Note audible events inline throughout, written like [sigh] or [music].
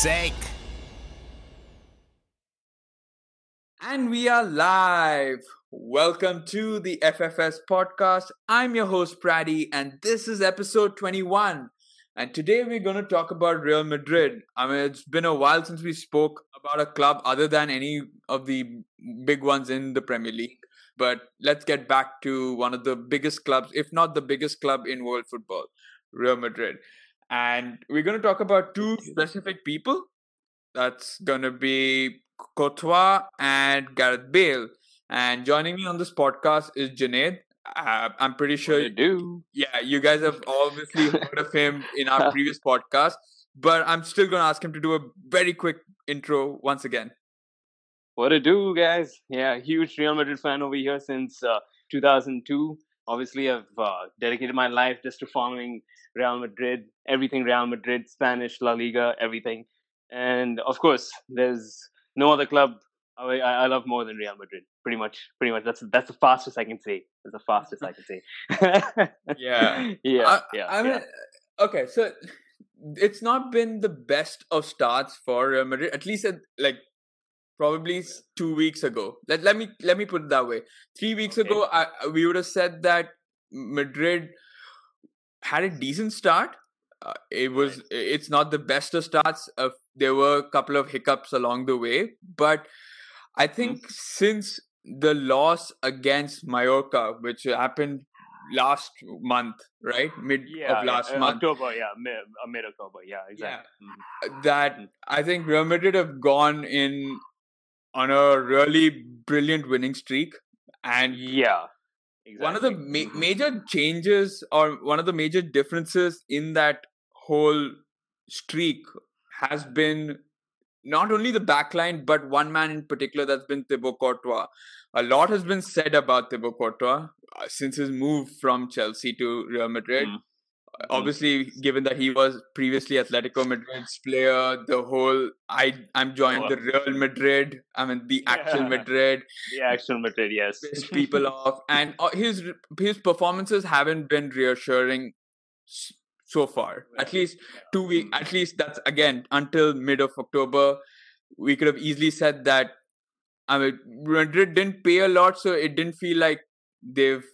Sake. And we are live. Welcome to the FFS podcast. I'm your host, Praddy, and this is episode 21. And today we're going to talk about Real Madrid. I mean, it's been a while since we spoke about a club other than any of the big ones in the Premier League. But let's get back to one of the biggest clubs, if not the biggest club in world football, Real Madrid. And we're going to talk about two specific people. That's going to be Courtois and Gareth Bale. And joining me on this podcast is Junaid. Uh, I'm pretty sure you do. Yeah, you guys have obviously [laughs] heard of him in our previous podcast, but I'm still going to ask him to do a very quick intro once again. What to do, guys? Yeah, huge Real Madrid fan over here since uh, 2002. Obviously, I've uh, dedicated my life just to following Real Madrid, everything Real Madrid, Spanish, La Liga, everything. And of course, there's no other club I, I love more than Real Madrid. Pretty much, pretty much. That's that's the fastest I can say. That's the fastest I can say. yeah, [laughs] yeah, I, yeah. I mean, yeah. okay, so it's not been the best of starts for Real Madrid. At least, at, like probably two weeks ago. Let let me let me put it that way. Three weeks Okay. ago, I, we would have said that Madrid had a decent start. Uh, it was it's not the best of starts. Uh, there were a couple of hiccups along the way, but I Mm-hmm. think since the loss against Mallorca, which happened last month, right, mid yeah, of last yeah, uh, month, October, yeah, mid, uh, mid October, yeah, exactly. Mhm. that I think Real Madrid have gone in on a really brilliant winning streak, and Yeah, exactly. one of the ma- major changes or one of the major differences in that whole streak has been not only the backline but one man in particular that's been Thibaut Courtois. A lot has been said about Thibaut Courtois uh, since his move from Chelsea to Real Madrid. Mm. Obviously, given that he was previously Atletico Madrid's player, the whole I I'm joined the Real Madrid. I mean the actual Yeah. Madrid the actual Madrid, yes. people off, and uh, his his performances haven't been reassuring so far. At least two week. At least that's again until mid of October. We could have easily said that. I mean, Madrid didn't pay a lot, so it didn't feel like they've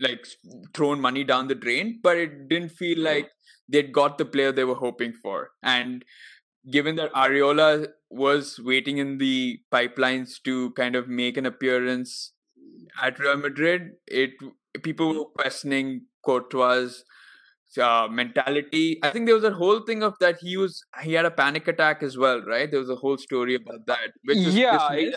like thrown money down the drain. But it didn't feel like they'd got the player they were hoping for. And given that Areola was waiting in the pipelines to kind of make an appearance at Real Madrid, it people were questioning Courtois' uh, mentality. I think there was a whole thing of that he was he had a panic attack as well, right? There was a whole story about that. Which was yeah, it,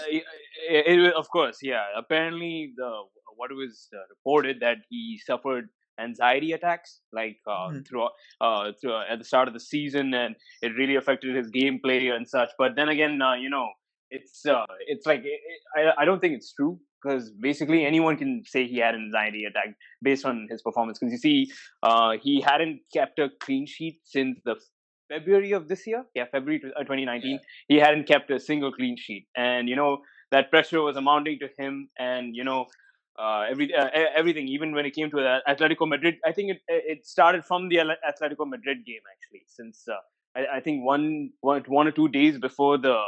it, it- of course, yeah. Apparently, the what was uh, reported that he suffered anxiety attacks, like uh, through uh, at the start of the season, and it really affected his gameplay and such. But then again, uh, you know, it's uh, it's like it, it, I I don't think it's true because basically anyone can say he had an anxiety attack based on his performance. Because you see, uh, he hadn't kept a clean sheet since the February of this year. Yeah, February tw- uh, 2019 he hadn't kept a single clean sheet and you know that pressure was amounting to him and you know uh, every uh, everything even when it came to the atletico madrid i think it it started from the atletico madrid game actually since uh, I, think one, one one or two days before the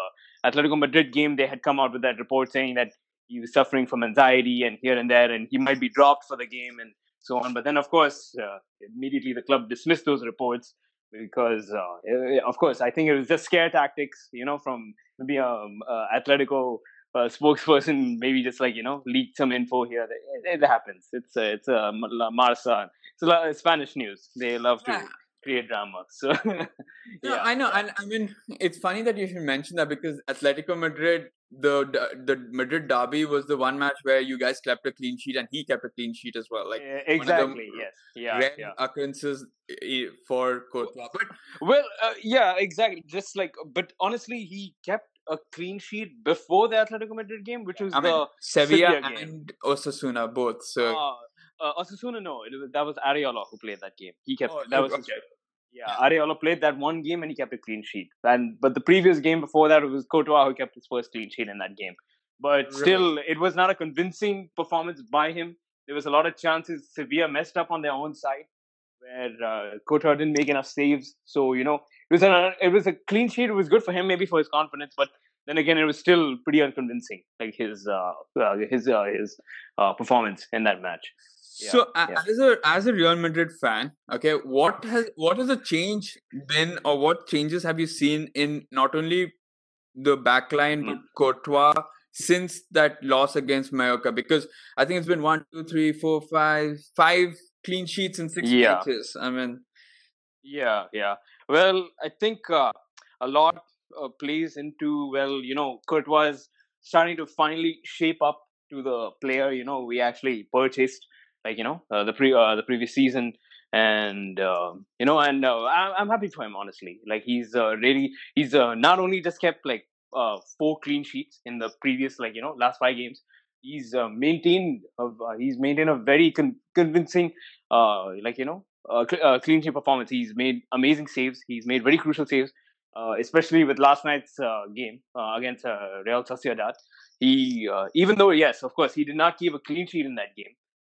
atletico madrid game they had come out with that report saying that he was suffering from anxiety and here and there and he might be dropped for the game and so on. But then of course uh, immediately the club dismissed those reports because uh, eh, of course I think it was just scare tactics, you know, from maybe um Atletico uh, spokesperson, maybe just like you know leaked some info here. It, it happens. It's a, it's a La Marca. It's a Spanish news. They love to Yeah. create drama. So [laughs] No, I know, and I mean, it's funny that you should mention that because Atletico Madrid, the the Madrid derby was the one match where you guys kept a clean sheet and he kept a clean sheet as well. Like Eh, the exactly. Yes. Yeah. rare Yeah. occurrences eh, for Courtois. But Well, uh, yeah, exactly. Just like, but honestly, he kept a clean sheet before the Atletico Madrid game, which was I the mean, Sevilla, Sevilla game. and Osasuna both. So uh, uh, Osasuna, no, it was, that was Areola who played that game. He kept Oh, that was okay. yeah. Areola played that one game and he kept a clean sheet. And but the previous game before that it was Courtois who kept his first clean sheet in that game. But Right. still, it was not a convincing performance by him. There was a lot of chances Sevilla messed up on their own side, where uh, Courtois didn't make enough saves. So you know it was a it was a clean sheet. It was good for him, maybe for his confidence, but then again, it was still pretty unconvincing, like his uh, uh his uh, his uh, performance in that match. Yeah, so yeah. as a as a Real Madrid fan, okay, what has what has the change been, or what changes have you seen in not only the backline mm. but Courtois since that loss against Mallorca? Because I think it's been one, two, three, four, five, five clean sheets in six yeah. matches. I mean, yeah, yeah. Well, I think uh, a lot uh, plays into well, you know, Courtois starting to finally shape up to the player. You know, we actually purchased like you know uh, the pre uh, the previous season and uh, you know and uh, I'm happy for him honestly like he's uh, really he's not only just kept like four clean sheets in the previous like you know last five games he's maintained uh, he's maintained a very con- convincing like you know Uh, cl- uh, clean sheet performance he's made amazing saves he's made very crucial saves uh, especially with last night's game against Real Sociedad he even though yes of course he did not keep a clean sheet in that game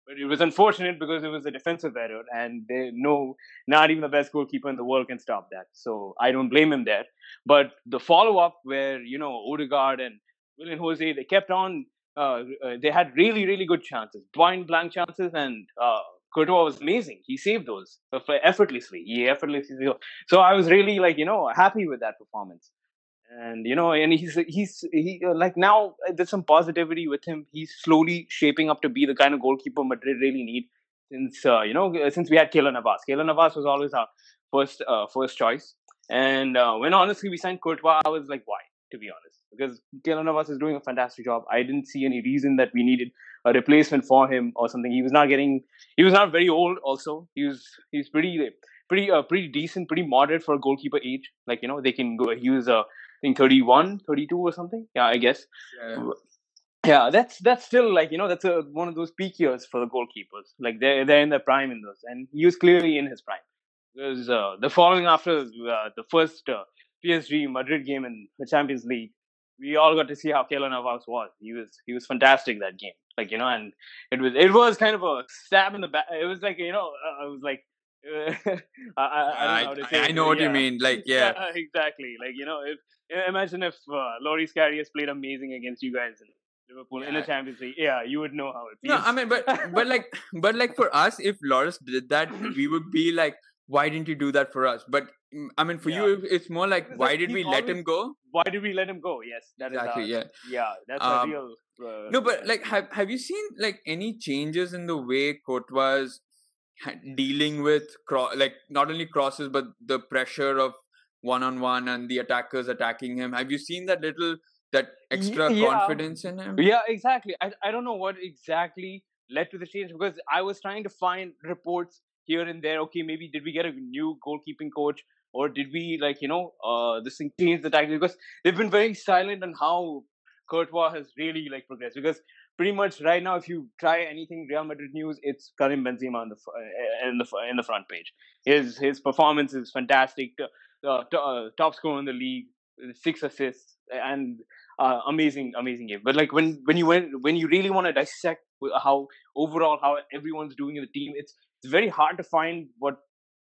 but it was unfortunate because it was a defensive error, and they no, not even the best goalkeeper in the world can stop that. So I don't blame him there. But the follow up, where you know Odegaard and Willian Jose, they kept on. Uh, uh, they had really, really good chances, point blank chances, and uh, Courtois was amazing. He saved those effortlessly. He effortlessly. So I was really like you know happy with that performance and you know and he's he's he like now uh, there's some positivity with him he's slowly shaping up to be the kind of goalkeeper madrid really need since uh, you know uh, since we had Keylor Navas. Keylor Navas was always our first uh, first choice and uh, when honestly we signed Courtois I was like why to be honest because Keylor Navas is doing a fantastic job I didn't see any reason that we needed a replacement for him or something he was not getting he was not very old also he was he's pretty pretty uh, pretty decent pretty moderate for a goalkeeper age like you know they can go he was a I think 31, 32 or something. Yeah, I guess. Yeah. yeah, that's that's still like you know that's a, one of those peak years for the goalkeepers. Like they're they're in their prime in those, and he was clearly in his prime. Because uh, the following after uh, the first uh, PSG Madrid game in the Champions League, we all got to see how Keylor Navas was. He was he was fantastic that game. Like you know, and it was it was kind of a stab in the back. It was like you know, uh, I was like [laughs] I, I, I, I, know what yeah. you mean. Like, [laughs] yeah. yeah. exactly. Like, you know, if imagine if uh, Loris Karius played amazing against you guys in Liverpool yeah. in the Champions League. Yeah, you would know how it feels. No, I mean, but but like, [laughs] but like for us, if Loris did that, we [clears throat] would be like, why didn't you do that for us? But mm, I mean, for yeah. you, it's more like, why did we let him go? Why did we let him go? Yes, that exactly. Is, yeah, yeah, that's um, a real. Uh, no, but like, have have you seen like any changes in the way Courtois dealing with cro- like not only crosses but the pressure of one on one and the attackers attacking him. Have you seen that little that extra yeah. confidence in him? Yeah, exactly. I I don't know what exactly led to the change because I was trying to find reports here and there. Okay, maybe did we get a new goalkeeping coach or did we like you know uh this thing change the tactics because they've been very silent on how Courtois has really like progressed because pretty much right now, if you try anything Real Madrid news, it's Karim Benzema on the uh, in the in the front page. His his performance is fantastic. Uh, uh, top scorer in the league, six assists, and uh, amazing amazing game. But like when when you went when you really want to dissect how overall how everyone's doing in the team, it's it's very hard to find what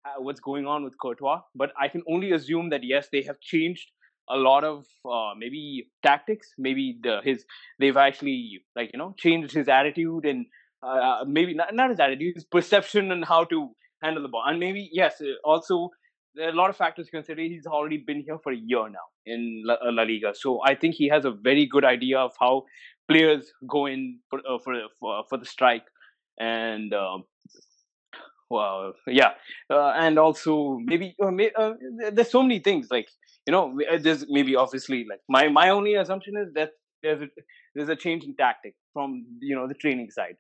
uh, what's going on with Courtois. But I can only assume that yes, they have changed a lot of uh, maybe tactics maybe the his they've actually like you know changed his attitude and uh, uh, maybe not, not his attitude his perception and how to handle the ball. And maybe yes uh, also there are a lot of factors to consider. He's already been here for a year now in La, uh, La Liga. So I think he has a very good idea of how players go in for uh, for, for, for the strike. And well yeah uh, and also maybe uh, may, uh, there's so many things like you know uh, there's maybe obviously like my my only assumption is that there's a there's a change in tactic from you know the training side.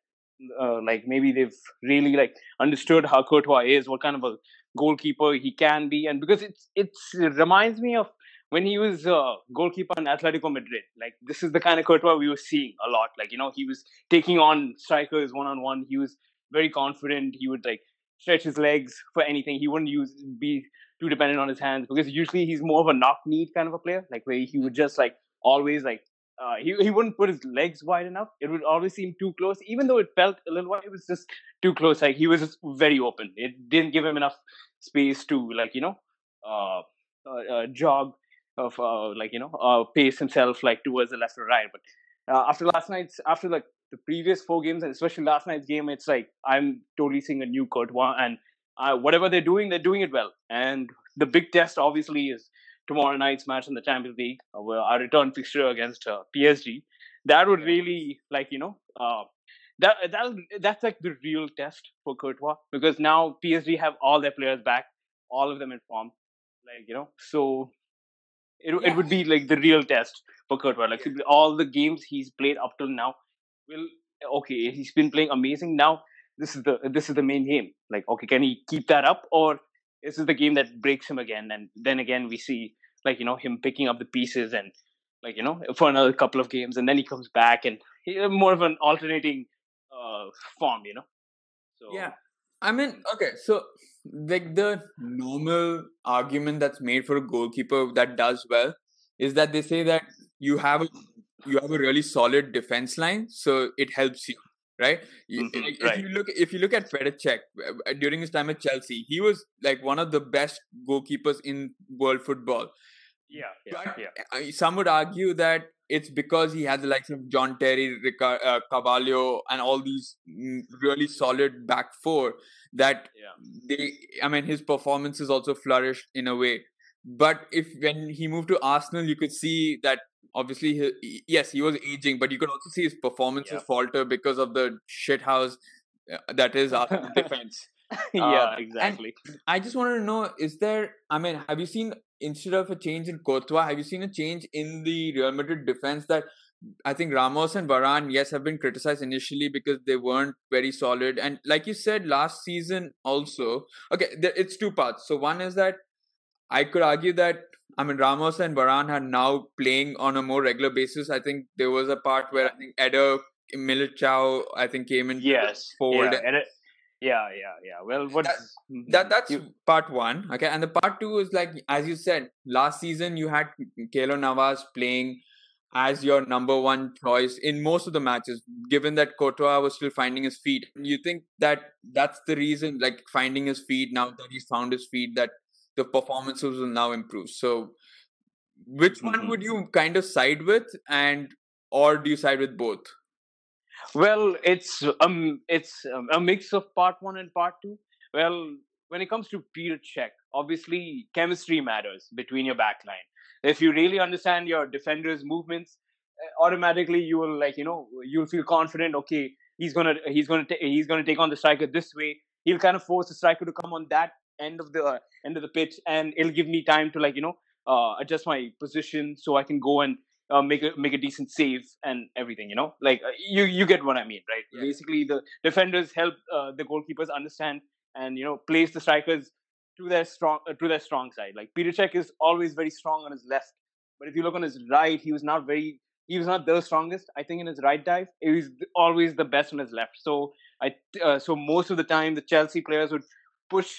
Uh, like maybe they've really like understood how Courtois is what kind of a goalkeeper he can be and because it's it's it reminds me of when he was uh, goalkeeper in Atletico Madrid. Like this is the kind of Courtois we were seeing a lot. Like you know he was taking on strikers one on one he was very confident. He would like stretch his legs for anything he wouldn't use be too dependent on his hands because usually he's more of a knock kneed kind of a player, like where he would just like always like uh, he he wouldn't put his legs wide enough. It would always seem too close, even though it felt a little wide. It was just too close. Like he was just very open. It didn't give him enough space to like you know uh, uh, uh, jog of uh, like you know uh, pace himself like towards the left or right. But uh, after last night's after like the previous four games and especially last night's game, it's like I'm totally seeing a new Courtois and uh, whatever they're doing, they're doing it well. And the big test obviously is tomorrow night's match in the Champions League, uh, our return fixture against uh, PSG. That would really like you know uh, that that that's like the real test for Courtois because now PSG have all their players back, all of them in form, like you know. So it yeah. it would be like the real test for Courtois. Like yeah. all the games he's played up till now, will okay, he's been playing amazing. Now this is the this is the main game. Like okay, can he keep that up or is this is the game that breaks him again? And then again we see like you know him picking up the pieces and like you know for another couple of games and then he comes back and he, more of an alternating uh, form, you know. So yeah, I mean, okay, so like the normal argument that's made for a goalkeeper that does well is that they say that you have a you have a really solid defense line, so it helps you, right? Mm-hmm, if right. you look if you look at Petr uh, during his time at Chelsea, he was like one of the best goalkeepers in world football. Yeah, yeah, but yeah. Some would argue that it's because he has the likes of John Terry, Rica, uh, Carvalho, and all these mm, really solid back four that yeah. they. I mean, his performances also flourished in a way. But if when he moved to Arsenal, you could see that obviously, he, yes, he was aging, but you could also see his performances yeah. falter because of the shithouse uh, that is Arsenal [laughs] defense. yeah, uh, exactly. I just wanted to know: is there? I mean, have you seen instead of a change in Courtois, have you seen a change in the Real Madrid defense that I think Ramos and Varane, yes, have been criticized initially because they weren't very solid. And like you said last season, also, okay, it's two parts. So one is that I could argue that I mean Ramos and Varane are now playing on a more regular basis. I think there was a part where I think Eder Militao, I think came in yes, forward. Yeah, yeah yeah yeah well what that, mm-hmm. that that's you, part one okay and the part two is like as you said last season you had Keylor Navas playing as your number one choice in most of the matches given that Courtois was still finding his feet you think that that's the reason like finding his feet now that he's found his feet that the performances will now improve so which mm-hmm. one would you kind of side with and or do you side with both well, it's um, it's um, a mix of part one and part two. Well, when it comes to Petr Cech, obviously chemistry matters between your backline. If you really understand your defender's movements, eh, automatically you will like you know you'll feel confident. Okay, he's gonna he's gonna ta- he's gonna take on the striker this way. He'll kind of force the striker to come on that end of the uh, end of the pitch, and it'll give me time to like you know uh, adjust my position so I can go and uh, make a make a decent save and everything. You know, like uh, you you get what I mean, right? Yeah. Basically, the defenders help uh, the goalkeepers understand and you know place the strikers to their strong uh, to their strong side. Like Petr Cech is always very strong on his left, but if you look on his right, he was not very he was not the strongest. I think in his right dive, he was always the best on his left. So I uh, so most of the time the Chelsea players would push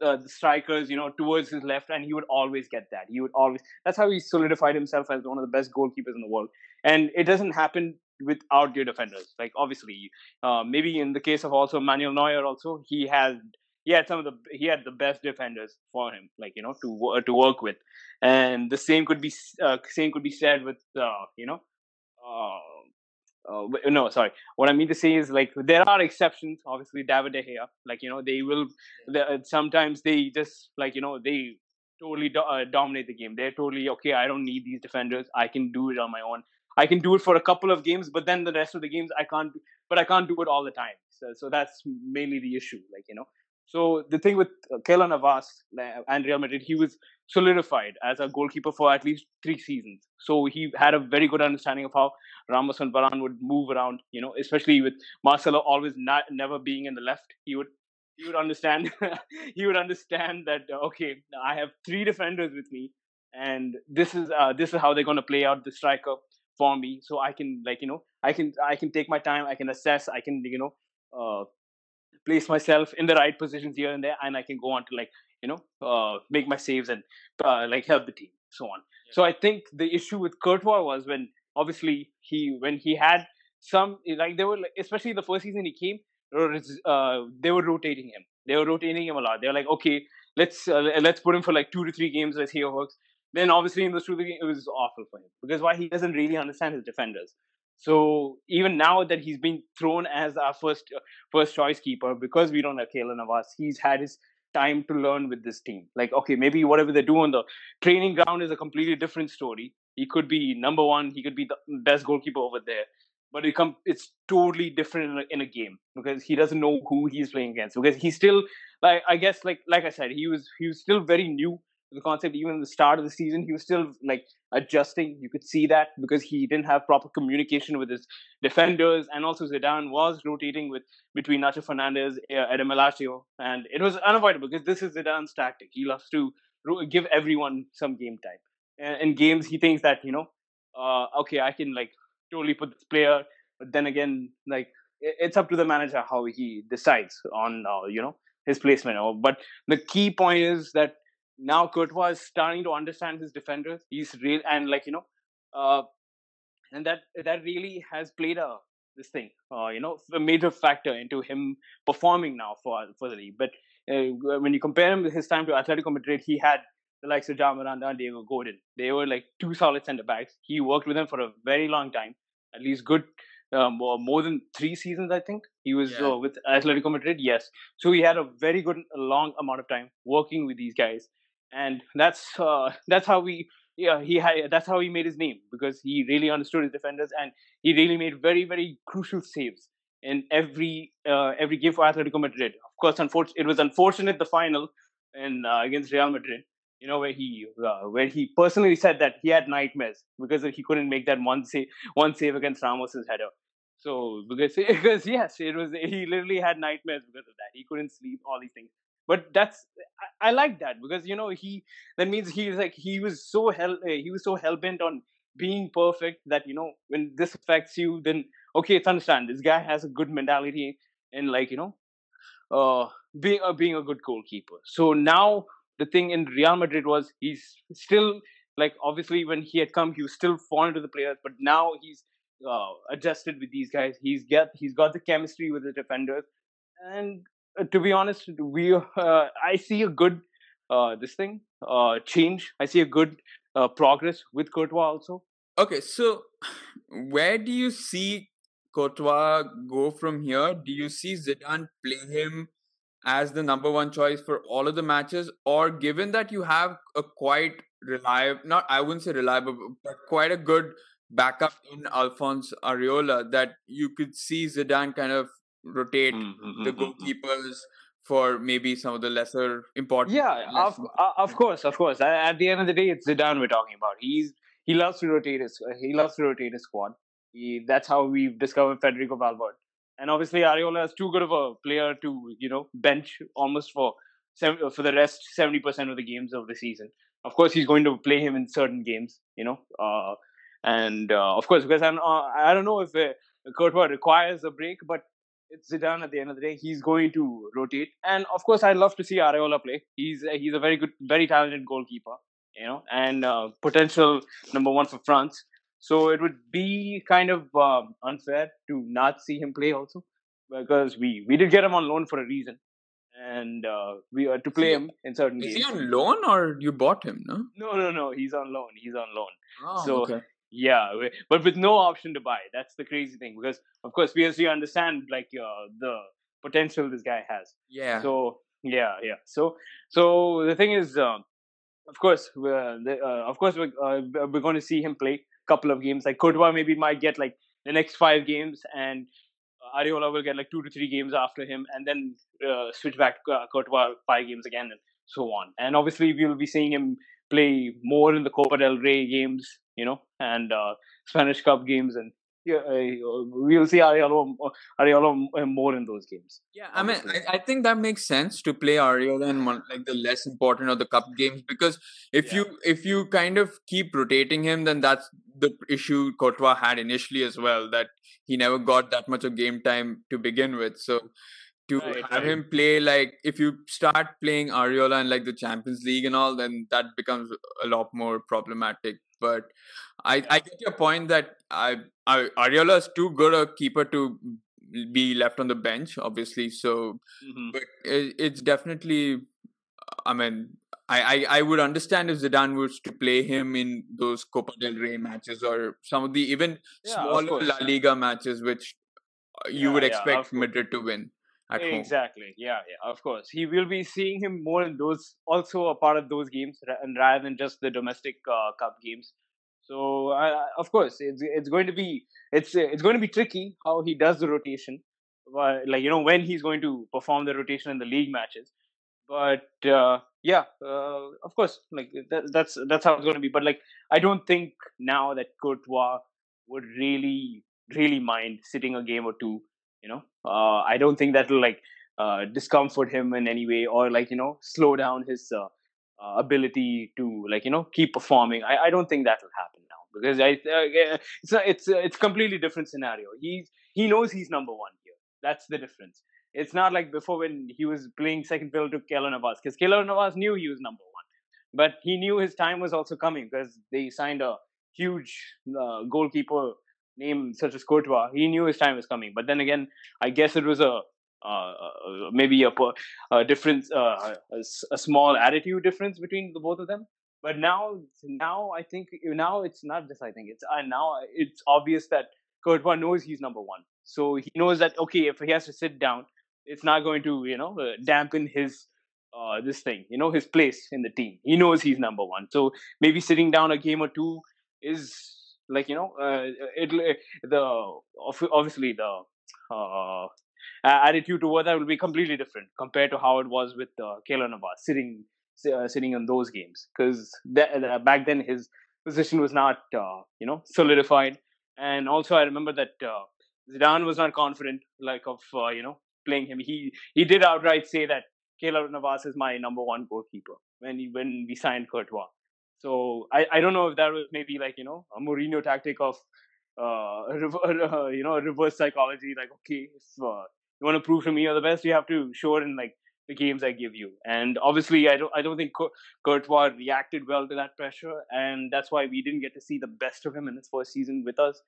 uh, the strikers, you know, towards his left, and he would always get that. He would always. That's how he solidified himself as one of the best goalkeepers in the world. And it doesn't happen without your defenders. Like obviously, uh, maybe in the case of also Manuel Neuer, also he had he had some of the he had the best defenders for him, like you know, to to work with. And the same could be uh, same could be said with uh, you know. Uh, uh, no, sorry. What I mean to say is like there are exceptions. Obviously, David De Gea, like you know, they will. They, uh, sometimes they just like you know they totally do, uh, dominate the game. They're totally okay. I don't need these defenders. I can do it on my own. I can do it for a couple of games, but then the rest of the games I can't. But I can't do it all the time. So, so that's mainly the issue. Like you know, so the thing with uh, Keylor Navas and Real Madrid, he was solidified as a goalkeeper for at least three seasons. So he had a very good understanding of how Ramos and Varane would move around. You know, especially with Marcelo always not never being in the left, he would he would understand [laughs] he would understand that uh, okay, I have three defenders with me, and this is uh, this is how they're going to play out the striker for me. So I can like you know I can I can take my time, I can assess, I can you know. Uh, place myself in the right positions here and there, and I can go on to like you know uh, make my saves and uh, like help the team, so on. Yeah. So I think the issue with Courtois was when obviously he when he had some like they were like, especially the first season he came, uh, they were rotating him. They were rotating him a lot. They were like, okay, let's uh, let's put him for like two to three games. Let's see how it works. Then obviously in the two games, it was awful for him because why he doesn't really understand his defenders. So even now that he's been thrown as our first uh, first choice keeper because we don't have Keylor Navas, he's had his time to learn with this team. Like okay, maybe whatever they do on the training ground is a completely different story. He could be number one. He could be the best goalkeeper over there but it come it's totally different in a, in a, game because he doesn't know who he's playing against because he's still like I guess like like I said he was he was still very new the concept even the start of the season he was still like adjusting you could see that because he didn't have proper communication with his defenders and also Zidane was rotating with between Nacho Fernandez uh, Adam Alacio and it was unavoidable because this is Zidane's tactic he loves to give everyone some game time in games he thinks that you know uh, okay I can like totally put this player. But then again, like it's up to the manager how he decides on uh, you know his placement. But the key point is that now Courtois is starting to understand his defenders. He's real and like you know, uh, and that that really has played a this thing, uh, you know, a major factor into him performing now for for the league. But uh, when you compare him with his time to Atletico Madrid, he had the likes of João Miranda and Diego Godin. They were like two solid centre backs. He worked with them for a very long time at least good um, more than three seasons, I think. He was yeah. uh, with Atletico Madrid, yes. So he had a very good, long amount of time working with these guys, and that's uh, that's how we, yeah, he had that's how he made his name because he really understood his defenders and he really made very, very crucial saves in every uh, every game for Atletico Madrid. Of course, unfortunately, it was unfortunate the final in uh, against Real Madrid, you know, where he uh, where he personally said that he had nightmares because he couldn't make that one save one save against Ramos's header. So because [laughs] because yes, it was he literally had nightmares because of that. He couldn't sleep, all these things. But that's I, I like that because you know he that means he's like he was so hell eh, he was so hell bent on being perfect that you know when this affects you then okay it's understand this guy has a good mentality and like you know uh being uh, being a good goalkeeper so now the thing in Real Madrid was he's still like obviously when he had come he was still foreign to the players, but now he's uh, adjusted with these guys. He's get he's got the chemistry with the defenders, and uh, to be honest, we uh, I see a good uh, this thing uh, change. I see a good uh, progress with Courtois also. Okay, so [sighs] where do you see Courtois go from here? Do you see Zidane play him as the number one choice for all of the matches, or given that you have a quite reliable, not I wouldn't say reliable, but quite a good backup in Alphonse Areola, that you could see Zidane kind of rotate mm-hmm. the mm-hmm, mm-hmm. goalkeepers for maybe some of the lesser important. Yeah, of, uh, of course, of course. At the end of the day, it's Zidane we're talking about. He's he loves to rotate his he loves to rotate his squad. He, that's how we've discovered Federico Valverde and obviously Areola is too good of a player to you know bench almost for for the rest seventy percent of the games of the season. Of course, he's going to play him in certain games, you know, uh, and uh, of course because I'm uh, I don't know if uh, Courtois requires a break, but it's Zidane at the end of the day. He's going to rotate, and of course, I'd love to see Areola play. He's he's a very good, very talented goalkeeper, you know, and uh, potential number one for France. So it would be kind of um, unfair to not see him play also because we we did get him on loan for a reason and uh, we are to play him in certain games. is games. he on loan or you bought him? No, no, no, no. He's on loan. He's on loan. Oh, so okay. Yeah, but with no option to buy. That's the crazy thing because of course PSG understand like uh, the potential this guy has. Yeah. So yeah, yeah. So so the thing is, uh, of course, uh, the, uh, of course, we're, uh, we're going to see him play a couple of games. Like Courtois maybe might get like the next five games, and uh, Areola will get like two to three games after him, and then uh, switch back uh, Courtois five games again, and so on. And obviously, we'll be seeing him play more in the Copa del Rey games, you know, and uh, Spanish Cup games, and yeah, uh, we'll see Areola, Areola more in those games. Yeah, I mean, I, I, think that makes sense to play Areola in one, like the less important of the cup games because if yeah. you if you kind of keep rotating him, then that's the issue Courtois had initially as well that he never got that much of game time to begin with. So to right, have right. him play like if you start playing Areola in like the Champions League and all, then that becomes a lot more problematic. But I I get your point that I, I Areola is too good a keeper to be left on the bench, obviously. So, mm-hmm. but it, it's definitely I mean, I, I, I would understand if Zidane was to play him in those Copa del Rey matches or some of the even Yeah, smaller. La Liga matches, which uh, you Yeah, would expect course. Madrid to win at home. Exactly. Yeah, yeah. Of course, he will be seeing him more in those, also a part of those games, and rather than just the domestic uh, cup games. So, uh, of course, it's it's going to be it's it's going to be tricky how he does the rotation, but like you know when he's going to perform the rotation in the league matches. But uh, yeah, uh, of course, like that, that's that's how it's going to be. But like, I don't think now that Courtois would really really mind sitting a game or two you know? Uh, i don't think that will like uh, discomfort him in any way or like you know slow down his uh, uh, ability to like you know keep performing. I, I don't think that will happen now because i uh, it's a, it's a, it's completely different scenario. He's he knows he's number one here. That's the difference. It's not like before when he was playing second fiddle to Keylor Navas because Keylor Navas knew he was number one but he knew his time was also coming because they signed a huge uh, goalkeeper name such as Courtois, he knew his time was coming. But then again, I guess it was a uh, maybe a, a difference, uh, a, a small attitude difference between the both of them. But now, now I think now it's not just I think it's uh, now it's obvious that Courtois knows he's number one. So he knows that okay, if he has to sit down, it's not going to you know uh, dampen his uh, this thing, you know, his place in the team. He knows he's number one. So maybe sitting down a game or two is like you know uh, it the obviously the uh, attitude toward that will be completely different compared to how it was with uh, Keylor Navas sitting uh, sitting in those games. Because back then his position was not uh, you know solidified. And also I remember that uh, Zidane was not confident like of uh, you know playing him. He he did outright say that Keylor Navas is my number one goalkeeper when he, when we signed Courtois so I, I don't know if that was maybe like you know a Mourinho tactic of uh, [laughs] uh you know reverse psychology like okay if uh, you want to prove to me you're the best you have to show it in like the games I give you. And obviously I don't I don't think Cour- Courtois reacted well to that pressure and that's why we didn't get to see the best of him in his first season with us.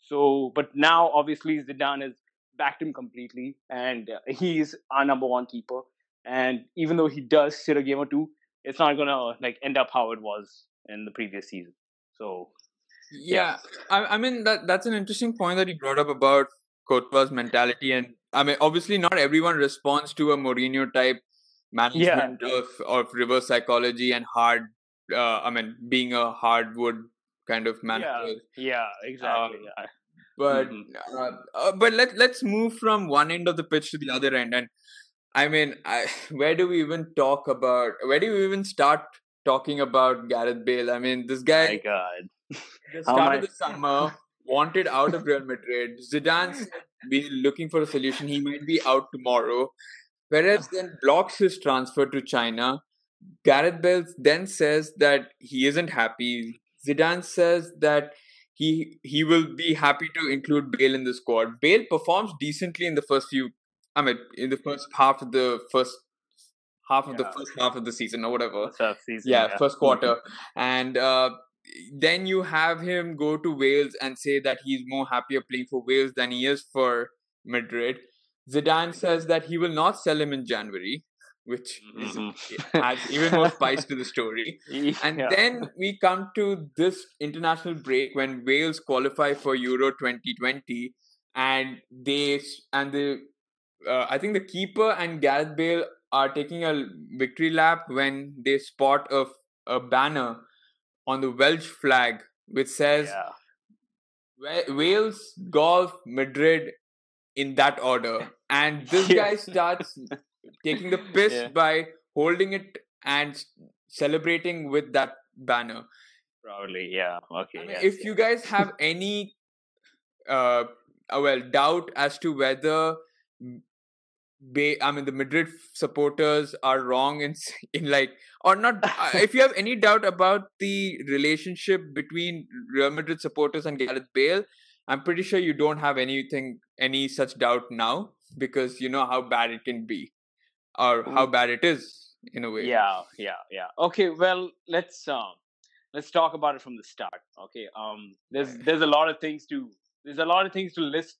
So but now obviously Zidane has backed him completely and uh, he's our number one keeper. And even though he does sit a game or two it's not gonna like end up how it was in the previous season. So Yeah, I, I mean that that's an interesting point that you brought up about Courtois' mentality, and I mean obviously not everyone responds to a Mourinho type management of of reverse psychology and hard. Uh, I mean, being a hardwood kind of manager. yeah, yeah exactly. Um, yeah. but Mhm. uh, uh, but let let's move from one end of the pitch to the other end, and I mean, I, [laughs] where do we even talk about? Where do we even start talking about Gareth Bale? I mean, this guy My God. [laughs] the start of the [laughs] summer wanted out of Real Madrid. Zidane said be looking for a solution. He might be out tomorrow. Perez then blocks his transfer to China. Gareth Bale then says that he isn't happy. Zidane says that he he will be happy to include Bale in the squad. Bale performs decently in the first few. I mean, in the first half of the first half of the first half of the season or whatever First season. yeah, first quarter and uh, then you have him go to wales and say that he's more happier playing for wales than he is for madrid zidane says that he will not sell him in january which is, Mhm. adds even more spice to the story [laughs] and Yeah. then we come to this international break when wales qualify for euro 2020 and they and the uh, i think the keeper and gareth bale are taking a victory lap when they spot a, a banner on the welsh flag which says yeah. Wales golf madrid in that order and [laughs] this Yeah. guy starts taking the [laughs] piss Yeah. by holding it and celebrating with that banner Probably. Yeah. Okay. I mean, yes, if you guys have [laughs] any uh, uh, well doubt as to whether ba- I mean the Madrid supporters are wrong in [laughs] in like or not [laughs] uh, if you have any doubt about the relationship between Real Madrid supporters and Gareth Bale I'm pretty sure you don't have anything any such doubt now because you know how bad it can be or how bad it is in a way. Yeah yeah yeah. Okay well let's um let's talk about it from the start okay? Um there's there's a lot of things to there's a lot of things to list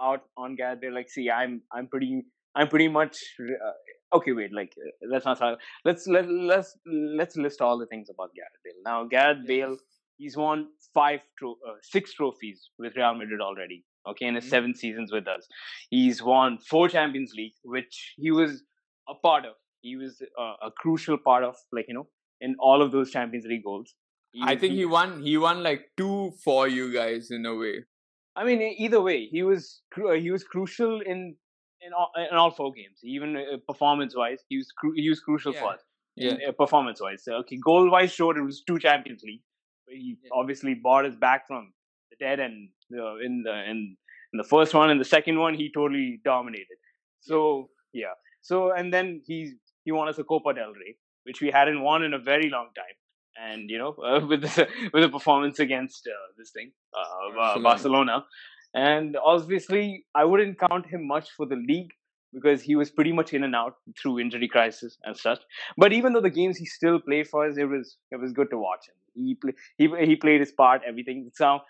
out on Gareth Bale. like see i'm i'm pretty i'm pretty much uh, okay, wait, like let's not start. Let's let let's let's list all the things about Gareth Bale. Now, Gareth Bale, he's won five, tro- uh, six trophies with Real Madrid already. Okay, in his mm-hmm. seven seasons with us, he's won four Champions League, which he was a part of. He was a crucial part of, like you know, in all of those Champions League goals. He, I think he, he won. He won like two for you guys in a way. I mean, either way, he was he was crucial in in all, in all four games, even uh, performance wise. He was cru- he was crucial yeah. for us. Yeah. Uh, performance wise. So, okay, goal wise, showed it was two Champions League. He yeah. obviously bought us back from the dead, and uh, in the in, in the first one and the second one, he totally dominated. So yeah. So and then he he won us a Copa del Rey, which we hadn't won in a very long time. And you know, uh, [laughs] with the, with a performance against uh, this thing, uh, Barcelona. And obviously, I wouldn't count him much for the league because he was pretty much in and out through injury crisis and such. But even though the games he still played for us, it was it was good to watch him. He play, he he played his part, everything. So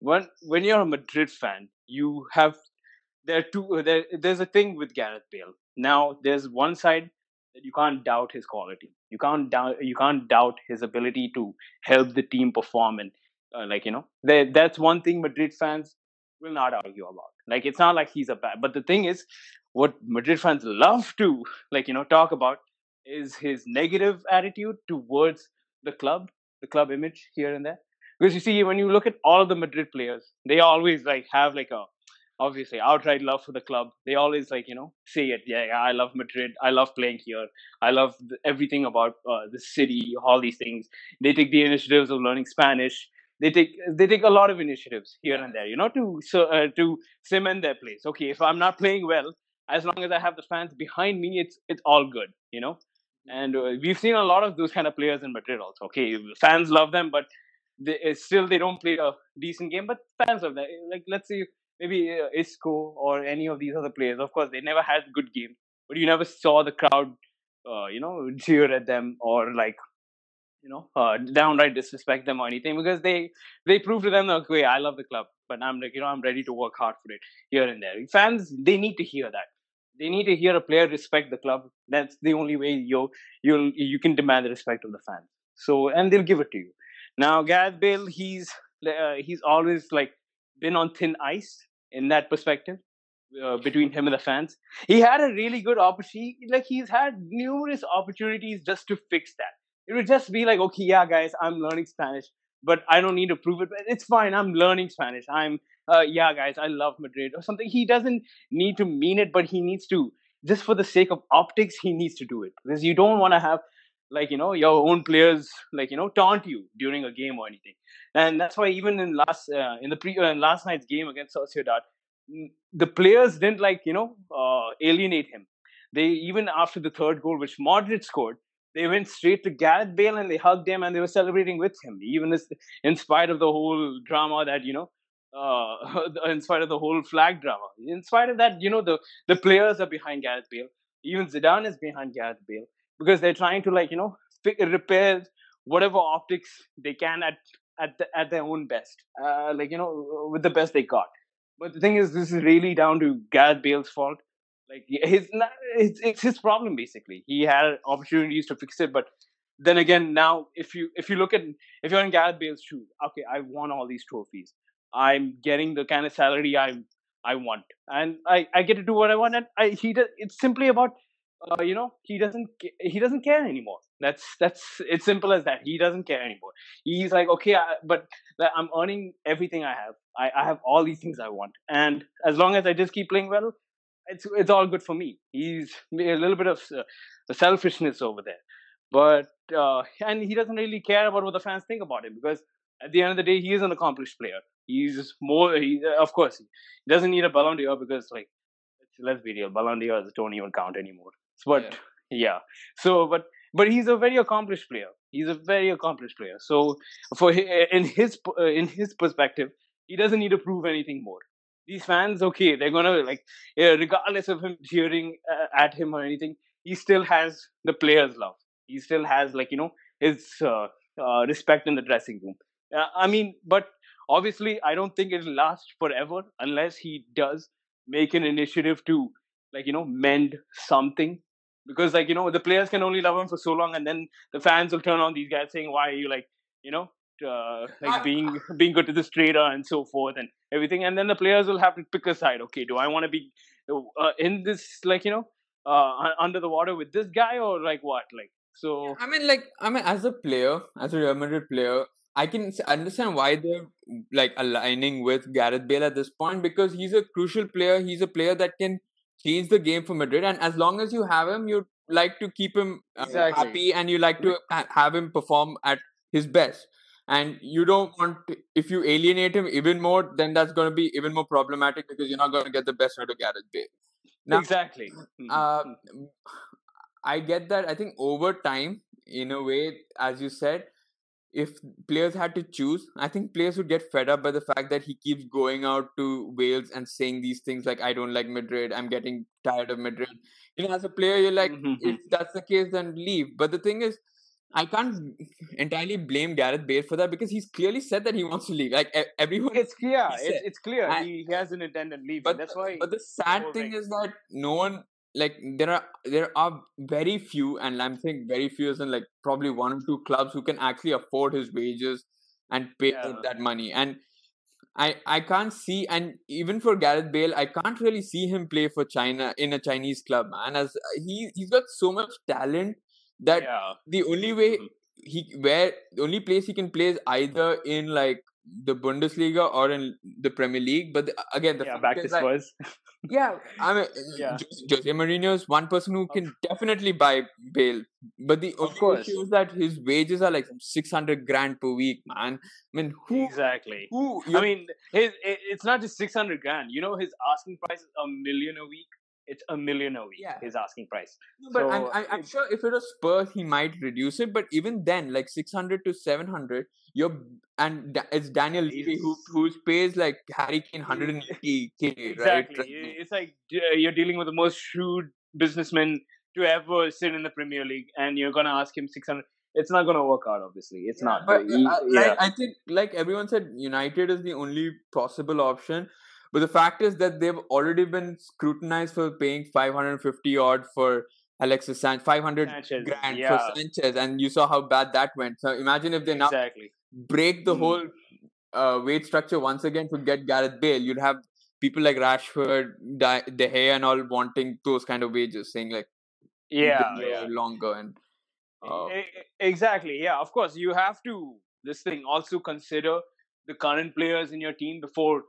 when when you're a Madrid fan, you have there are two there, there's a thing with Gareth Bale. Now there's one side that you can't doubt his quality. You can't doubt you can't doubt his ability to help the team perform and uh, like you know that's one thing Madrid fans will not argue about. Like it's not like he's a bad. But the thing is, what Madrid fans love to like you know talk about is his negative attitude towards the club, the club image here and there. Because you see, when you look at all of the Madrid players, they always like have like a obviously outright love for the club. They always like you know say it. Yeah, yeah I love Madrid. I love playing here. I love everything about uh, the city. All these things. They take the initiatives of learning Spanish they take they take a lot of initiatives here and there, you know, to so uh, to cement their place. Okay, if I'm not playing well, as long as I have the fans behind me, it's it's all good, you know. And uh, we've seen a lot of those kind of players in Madrid also. Okay, fans love them, but they, uh, still they don't play a decent game. But fans love them. Like let's say maybe uh, Isco or any of these other players. Of course, they never had good game, but you never saw the crowd, uh, you know, cheer at them or like you know, uh, downright disrespect them or anything because they they prove to them okay, I love the club, but I'm like you know I'm ready to work hard for it here and there. Fans they need to hear that. They need to hear a player respect the club. That's the only way you you'll you can demand the respect of the fans. So and they'll give it to you. Now Gareth Bale, he's uh, he's always like been on thin ice in that perspective. Uh, between him and the fans, he had a really good opportunity. Like he's had numerous opportunities just to fix that it would just be like, okay, yeah, guys, I'm learning Spanish, but I don't need to prove it. It's fine. I'm learning Spanish. I'm, uh, yeah, guys, I love Madrid or something. He doesn't need to mean it, but he needs to, just for the sake of optics, he needs to do it because you don't want to have like you know your own players like you know taunt you during a game or anything and that's why even in last uh, in the pre uh, last night's game against Sociedad the players didn't like you know uh, alienate him they even after the third goal which Modric scored they went straight to Gareth Bale and they hugged him and they were celebrating with him, even in spite of the whole drama that you know, uh, [laughs] in spite of the whole flag drama. In spite of that, you know, the the players are behind Gareth Bale. Even Zidane is behind Gareth Bale because they're trying to like you know repair whatever optics they can at at the, at their own best, uh, like you know, with the best they got. But the thing is, this is really down to Gareth Bale's fault like his it's, it's his problem basically. He had opportunities to fix it but then again now if you if you look at if you're in Gareth Bale's shoes okay I won all these trophies. I'm getting the kind of salary I I want and I I get to do what I want and I he does it's simply about uh, you know he doesn't he doesn't care anymore. That's that's it's simple as that. He doesn't care anymore. He's like okay I, but i'm earning everything i have. I, I have all these things i want and as long as i just keep playing well it's it's all good for me. He's a little bit of uh, selfishness over there, but uh, and he doesn't really care about what the fans think about him because at the end of the day, he is an accomplished player. He's more. He, of course, he doesn't need a Ballon d'Or because, like, let's be real, Ballon d'Or don't even count anymore. But yeah. yeah, so but but he's a very accomplished player. He's a very accomplished player. So for in his uh, in his perspective, he doesn't need to prove anything more these fans, okay, they're gonna like, regardless of him cheering uh, at him or anything, he still has the players' love. He still has like you know his uh, uh, respect in the dressing room. Uh, I mean, but obviously, I don't think it'll last forever unless he does make an initiative to like you know mend something because like you know the players can only love him for so long, and then the fans will turn on these guys saying, "Why are you like you know uh, [laughs] like being being good to this trader and so forth and everything?" And then the players will have to pick a side. Okay, do I want to be uh, in this like you know uh, under the water with this guy or like what like so I mean, like, I mean, as a player, as a Real Madrid player, I can understand why they're like aligning with Gareth Bale at this point because he's a crucial player. He's a player that can change the game for Madrid, and as long as you have him, you like to keep him uh, Exactly. happy, and you like to ha- have him perform at his best. And you don't want to, if you alienate him even more, then that's going to be even more problematic because you're not going to get the best out of Gareth Bale. Now, exactly Mhm, uh, mhm. I get that. I think over time, in a way, as you said, if players had to choose, I think players would get fed up by the fact that he keeps going out to Wales and saying these things like, I don't like Madrid, I'm getting tired of Madrid. You know, as a player, you're like, Mhm, if that's the case, then leave. But the thing is, I can't entirely blame Gareth Bale for that because he's clearly said that he wants to leave. Like everyone it's clear. it's, it's clear. And- he, he has an intended leave but that's the- why but the sad thing is that no one like there are there are very few and i'm saying very few as in like probably one or two clubs who can actually afford his wages and pay Yeah. out that money. And i i can't see and even for gareth bale i can't really see him play for china in a chinese club man. As he he's got so much talent that yeah the only way Mhm. he where the only place he can play is either in like the Bundesliga or in the Premier League. But the, again, the yeah fact back to Spurs [laughs] yeah, I mean, [laughs] Yeah. Jose, Mourinho is one person who can definitely buy Bale, but the of course. issue is that his wages are like six hundred grand per week, man. I mean, who, exactly who? I mean, his it, it's not just six hundred grand. You know, his asking price is a million a week. It's a million a week. Yeah. His asking price. No, but I'm, So, I'm, I'm sure if it was Spurs, he might reduce it. But even then, like 600 to 700, you're and it's Daniel Levy who who's pays like Harry Kane 180k, Exactly. right? It's like uh, you're dealing with the most shrewd businessman to ever sit in the Premier League, and you're gonna ask him six hundred. It's not gonna work out. Obviously, it's not. But He- uh, yeah. like, I think, like everyone said, United is the only possible option. But the fact is that they've already been scrutinized for paying 550 odd for Alexis Sanchez, 500 Sanchez, grand yeah. for Sanchez, and you saw how bad that went. So imagine if they now exactly. break the Mm. whole uh, wage structure once again to get Gareth Bale. You'd have people like Rashford, De De Gea, and all wanting those kind of wages, saying like, Yeah, yeah. longer and. Uh, exactly. Yeah. Of course, you have to. This thing also consider the current players in your team before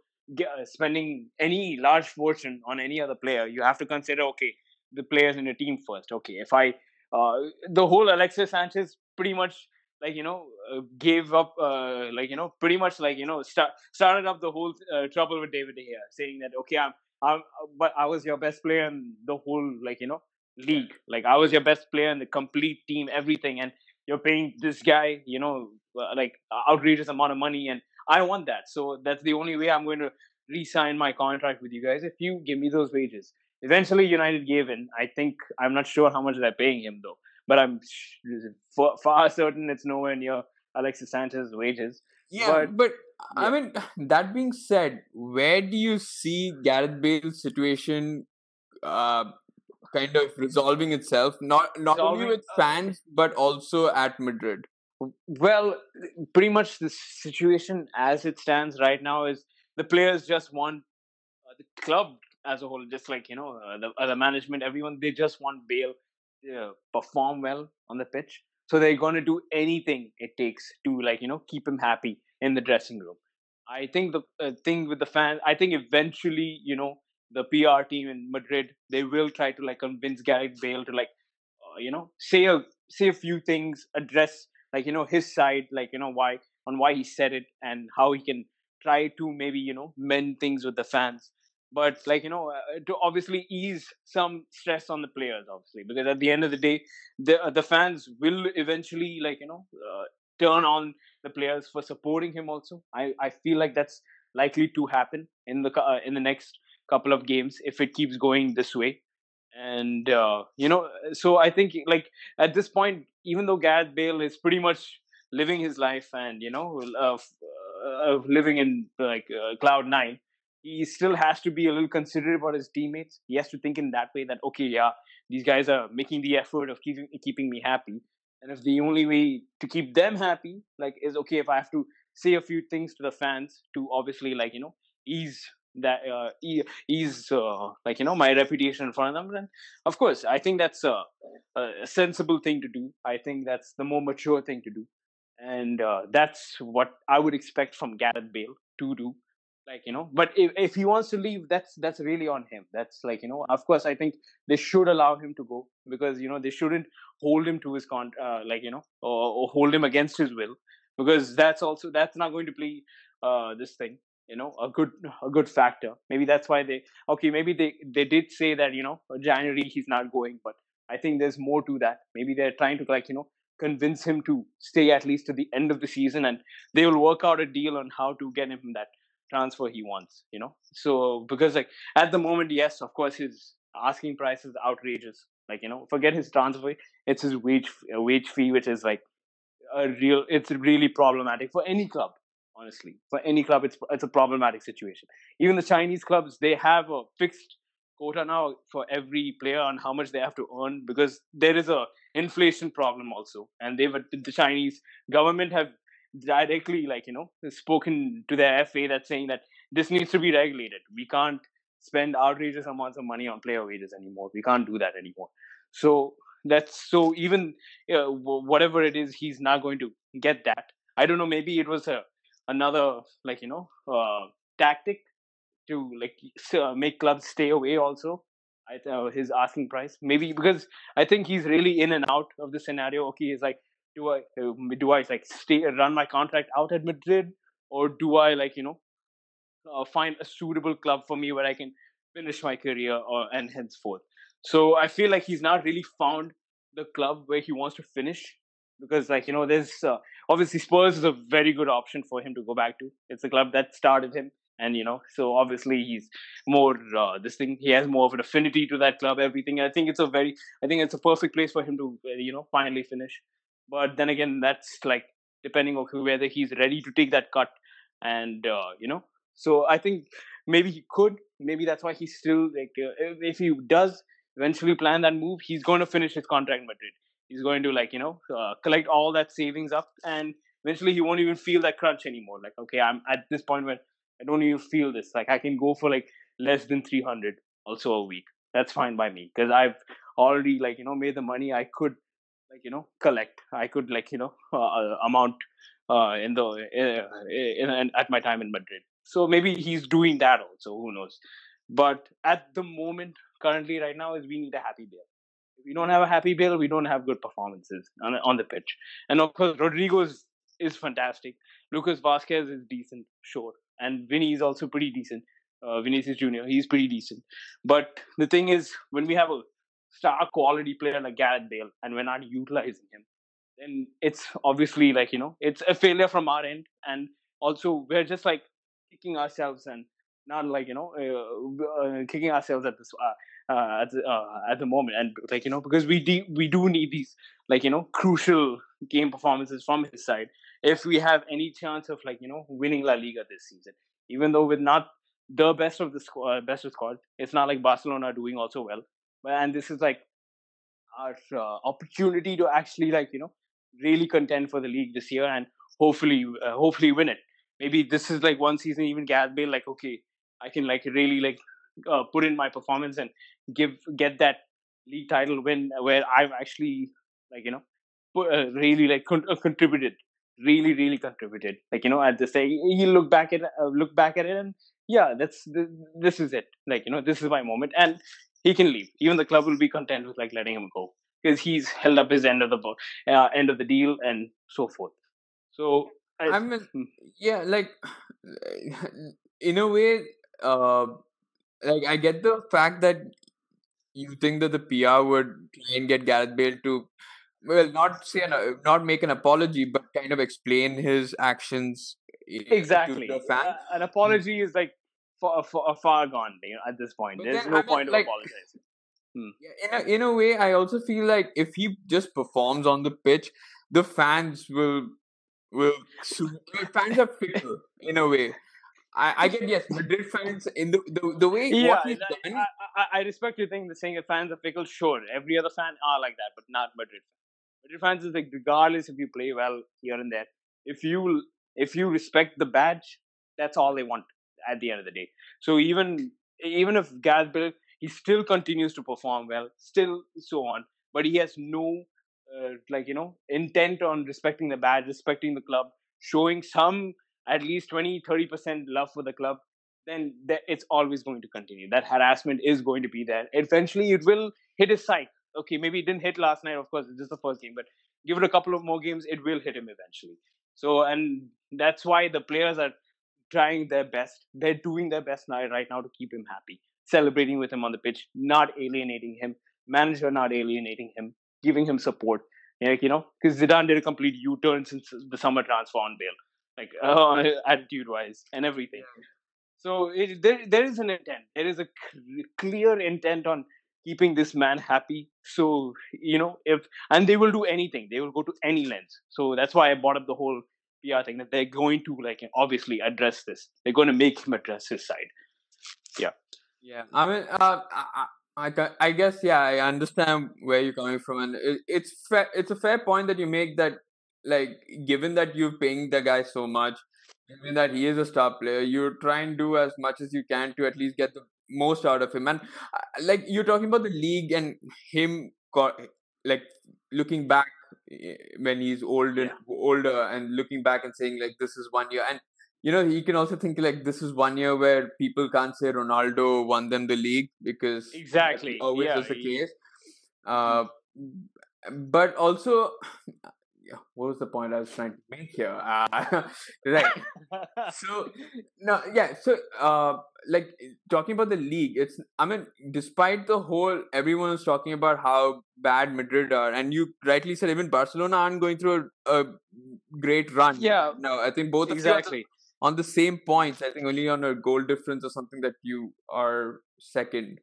spending any large fortune on any other player. You have to consider okay the players in your team first. Okay, if I uh, the whole Alexis Sanchez pretty much like you know uh, gave up uh, like you know pretty much like you know start, started up the whole uh, trouble with David De Gea, saying that okay I'm I'm but I was your best player in the whole like you know league. Like I was your best player in the complete team, everything, and you're paying this guy, you know, uh, like outrageous amount of money, and I want that. So that's the only way I'm going to re-sign my contract with you guys if you give me those wages. Eventually, United gave in. I think I'm not sure how much they're paying him though, but I'm sh- far, certain it's nowhere near Alexis Sanchez's wages. Yeah, But- but, I mean, [sighs] that being said, where do you see Gareth Bale's situation uh, kind of resolving itself? Not not only with fans, but also at Madrid. Well, pretty much the situation as it stands right now is the players just want uh, the club as a whole, just like you know uh, the uh, the management, everyone they just want Bale to perform well on the pitch. So they're going to do anything it takes to like you know keep him happy in the dressing room. I think the uh, thing with the fans, I think eventually you know the PR team in Madrid they will try to like convince Gareth Bale to like uh, you know say a say a few things, address like you know his side, like you know why on why he said it and how he can try to maybe you know mend things with the fans. But like you know uh, to obviously ease some stress on the players, obviously, because at the end of the day, the uh, the fans will eventually like you know uh, turn on the players for supporting him. Also, I I feel like that's likely to happen in the uh, in the next couple of games if it keeps going this way and uh, you know so i think like at this point even though gareth bale is pretty much living his life and you know uh, uh, living in like uh, cloud nine he still has to be a little considerate about his teammates. He has to think in that way that okay, yeah, these guys are making the effort of keeping keeping me happy, and if the only way to keep them happy, like, is okay if I have to say a few things to the fans to obviously like you know ease that uh, ease uh, like you know my reputation in front of them and of course i think that's a, a sensible thing to do. I think that's the more mature thing to do. And uh, that's what i would expect from gareth bale to do. Like you know but if, if he wants to leave that's that's really on him. That's like you know of course i think they should allow him to go because you know they shouldn't hold him to his con uh, like you know or, or, hold him against his will because that's also that's not going to play uh, this thing you know a good a good factor. Maybe that's why they okay maybe they they did say that you know january he's not going but i think there's more to that. Maybe they're trying to like you know convince him to stay at least to the end of the season and they will work out a deal on how to get him that transfer he wants you know? So because like at the moment yes of course his asking price is outrageous. Like you know forget his transfer it's his wage wage fee which is like a real it's really problematic for any club honestly for any club it's it's a problematic situation even the chinese clubs they have a fixed quota now for every player on how much they have to earn because there is a inflation problem also and they've the chinese government have directly like you know spoken to their FA that's saying that this needs to be regulated. We can't spend outrageous amounts of money on player wages anymore. We can't do that anymore. So that's so even uh, whatever it is, he's not going to get that. I don't know. Maybe it was a another like you know uh, tactic to like uh, make clubs stay away also. I, uh, his asking price maybe because I think he's really in and out of the scenario. Okay, he's like do I uh, do I like stay run my contract out at Madrid or do I like you know uh, find a suitable club for me where I can finish my career or and henceforth. So I feel like he's not really found the club where he wants to finish because like you know there's uh, obviously Spurs is a very good option for him to go back to. It's a club that started him and you know so obviously he's more uh, this thing he has more of an affinity to that club everything. I think it's a very i think it's a perfect place for him to uh, you know finally finish. But then again that's like depending on whether he's ready to take that cut and uh, you know. So i think maybe he could maybe that's why he's still like uh, if he does eventually plan that move he's going to finish his contract in madrid he's going to like you know uh, collect all that savings up and eventually he won't even feel that crunch anymore. Like okay i'm at this point where i don't even feel this. Like i can go for like less than 300 also a week. That's fine by me because i've already like you know made the money i could like you know collect. I could like you know uh, uh amount uh, in the uh, in, in, at my time in madrid. So maybe he's doing that also who knows? But at the moment currently right now is we need a happy Bale if we don't have a happy Bale we don't have good performances on, on the pitch. And of course rodrygo is, fantastic. Lucas Vazquez is decent sure. And vinny is also pretty decent. Uh, vinicius junior he's pretty decent. But the thing is when we have a star quality player like Gareth Bale and we're not utilizing him, then it's obviously like, you know, it's a failure from our end. And also, we're just like kicking ourselves and not like, you know, uh, uh, kicking ourselves at this. Uh, uh, at the, uh, at the moment, and like you know, because we de- we do need these like you know crucial game performances from his side if we have any chance of like you know winning La Liga this season. Even though with not the best of the squad, uh, best of squad, it's not like Barcelona are doing also well and this is like our opportunity to actually like you know really contend for the league this year and hopefully hopefully win it maybe this is like one season even Gareth Bale like okay I can like really like uh, put in my performance and give get that league title win where I've actually like you know put, uh, really like con- uh, contributed really really contributed like you know at the say you look back at uh, look back at it and yeah that's this is it like you know this is my moment and he can leave. Even the club will be content with like letting him go because he's held up his end of the uh, end of the deal and so forth. So I, I mean, hmm. yeah, like [sighs] in a way, uh, like I get the fact that you think that the PR would try and get Gareth Bale to, well, not say an, not make an apology, but kind of explain his actions exactly. To the fan. Uh, an apology is like far, far, far gone you know, at this point. But There's then, no I mean, point like, of apologizing. Hmm. In a, in a way, I also feel like if he just performs on the pitch, the fans will will [laughs] fans are fickle in a way. I, I get yes, Madrid fans in the the, the way yeah, what he's I, done. I, I, I respect you thinking the saying that fans are fickle. Sure, every other fan are like that, but not Madrid. Madrid fans is like regardless if you play well here and there, if you if you respect the badge, that's all they want at the end of the day. So even even if Gareth Bale, he still continues to perform well, still so on, but he has no uh, like you know intent on respecting the badge, respecting the club, showing some at least 20 30% love for the club then th- it's always going to continue. That harassment is going to be there. Eventually it will hit his side. Okay maybe it didn't hit last night of course it's just the first game but give it a couple of more games it will hit him eventually. So and that's why the players are trying their best. They're doing their best now right now to keep him happy celebrating with him on the pitch not alienating him manager not alienating him giving him support. Like you know because Zidane did a complete U-turn since the summer transfer on Bale like [laughs] uh, attitude wise and everything. So it, there, there is an intent. There is a clear intent on keeping this man happy. So you know, if and they will do anything. They will go to any length. So that's why I brought up the whole PR thing that they're going to like obviously address this. They're going to make him address his side. Yeah. Yeah, I mean, uh, I, I, I guess yeah, I understand where you're coming from, and it, it's fair. It's a fair point that you make that like given that you're paying the guy so much given that he is a star player you try and do as much as you can to at least get the most out of him. And uh, like you're talking about the league and him like looking back eh, when he's older yeah. older and looking back and saying like this is one year. And you know he can also think like this is one year where people can't say ronaldo won them the league because exactly. always yeah, is the case. Uh, but also what was the point I was trying to make here? Uh, [laughs] right. [laughs] so no, yeah. So uh, like talking about the league, it's I mean, despite the whole, everyone is talking about how bad Madrid are, and you rightly said even Barcelona aren't going through a, a great run. Yeah. No, I think both exactly on the same points. I think only on a goal difference or something that you are second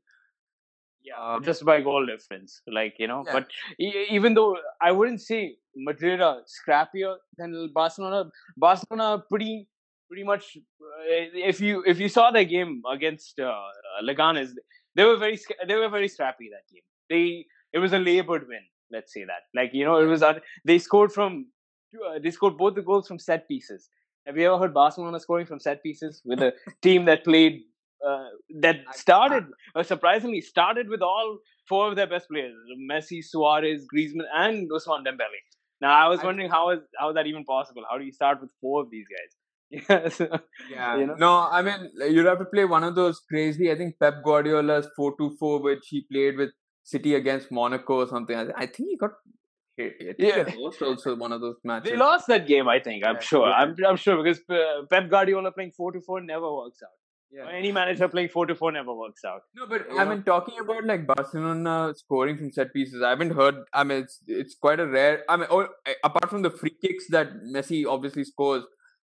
uh, just by goal difference. Like you know, yeah. but e- even though I wouldn't say Madrid are scrappier than Barcelona, Barcelona pretty pretty much. Uh, if you if you saw their game against uh, Leganes, they were very they were very scrappy that game. They it was a labored win. Let's say that. Like you know, it was they scored from uh, they scored both the goals from set pieces. Have you ever heard Barcelona scoring from set pieces with a [laughs] team that played uh, that started uh, surprisingly started with all four of their best players: Messi, Suarez, Griezmann, and Ousmane Dembele. Now, I was wondering how is how is that even possible? How do you start with four of these guys? [laughs] yes. yeah. You know? No, I mean you'd have to play one of those crazy. I think Pep Guardiola's four-two-four, which he played with City against Monaco or something. I think he got yeah, lost also one of those matches. They lost that game, I think. I'm yeah, sure. Yeah. I'm, I'm sure because Pep Guardiola playing four to four never works out. Yeah. Any manager playing four to four never works out. No, but I mean, talking about like Barcelona scoring from set pieces, I haven't heard. I mean, it's it's quite a rare. I mean, oh, apart from the free kicks that Messi obviously scores,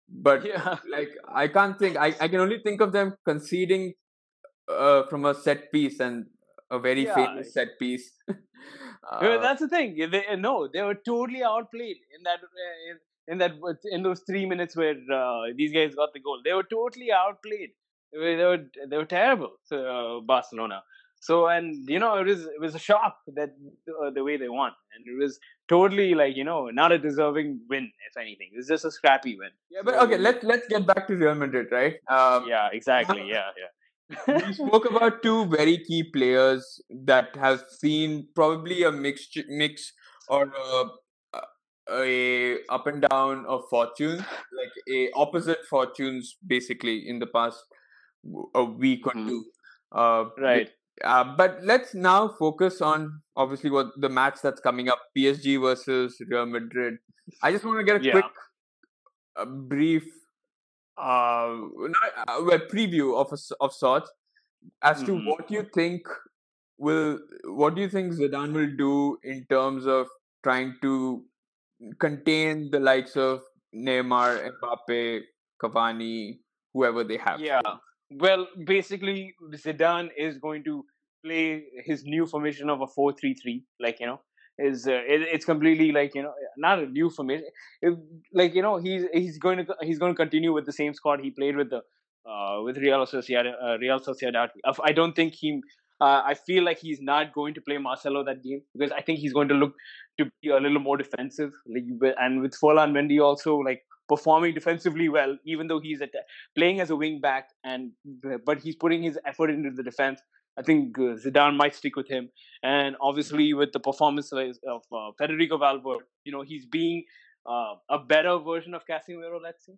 but [laughs] yeah. like I can't think. I I can only think of them conceding uh, from a set piece and a very yeah. famous set piece. [laughs] uh, That's the thing. They, no, they were totally outplayed in that. Uh, in, in that in those three minutes where uh, these guys got the goal, they were totally outplayed they were they were terrible. Uh, Barcelona. So and you know it was it was a shock that uh, the way they won, and it was totally like you know not a deserving win if anything. It was just a scrappy win. Yeah, but okay, let's let's get back to Real Madrid, right? Um, yeah, exactly. [laughs] Yeah, yeah. we [laughs] spoke about two very key players that have seen probably a mix mix or a, a up and down of fortunes, like a opposite fortunes basically in the past a week or two. Uh, right. Uh, but let's now focus on obviously what the match that's coming up: PSG versus Real Madrid. I just want to get a yeah. quick, a brief, uh, not, a preview of a, of sorts as mm-hmm. to what you think will, what do you think Zidane will do in terms of trying to contain the likes of Neymar, Mbappe, Cavani, whoever they have. Yeah. Well, basically, Zidane is going to play his new formation of a four-three-three. Like you know, is uh, it, it's completely like you know not a new formation. It, like you know, he's he's going to he's going to continue with the same squad he played with the uh, with Real Sociedad. Uh, Real Sociedad. I don't think he. Uh, I feel like he's not going to play Marcelo that game because I think he's going to look to be a little more defensive. Like, and with Ferland Mendy also like performing defensively well, even though he's playing as a wing back, and but he's putting his effort into the defense. I think uh, Zidane might stick with him, and obviously with the performance of uh, Federico Valverde, you know he's being uh, a better version of Casemiro, let's say.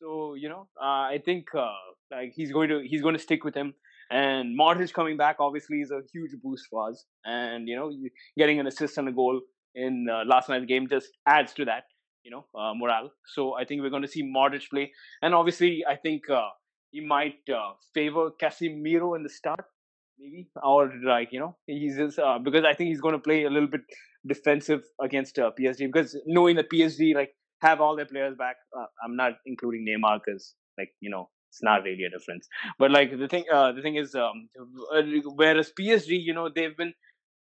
So you know, uh, I think uh, like he's going to he's going to stick with him. And Modric coming back obviously is a huge boost for us. And you know, getting an assist and a goal in uh, last night's game just adds to that, you know, uh, morale. So I think we're going to see Modric play, and obviously I think uh, he might uh, favor Casemiro in the start, maybe, or like you know, he's just uh, because I think he's going to play a little bit defensive against uh, PSG because knowing that PSG like have all their players back. I'm not including Neymar because like you know it's not really a difference. But like the thing, uh, the thing is, um, uh, whereas PSG, you know, they've been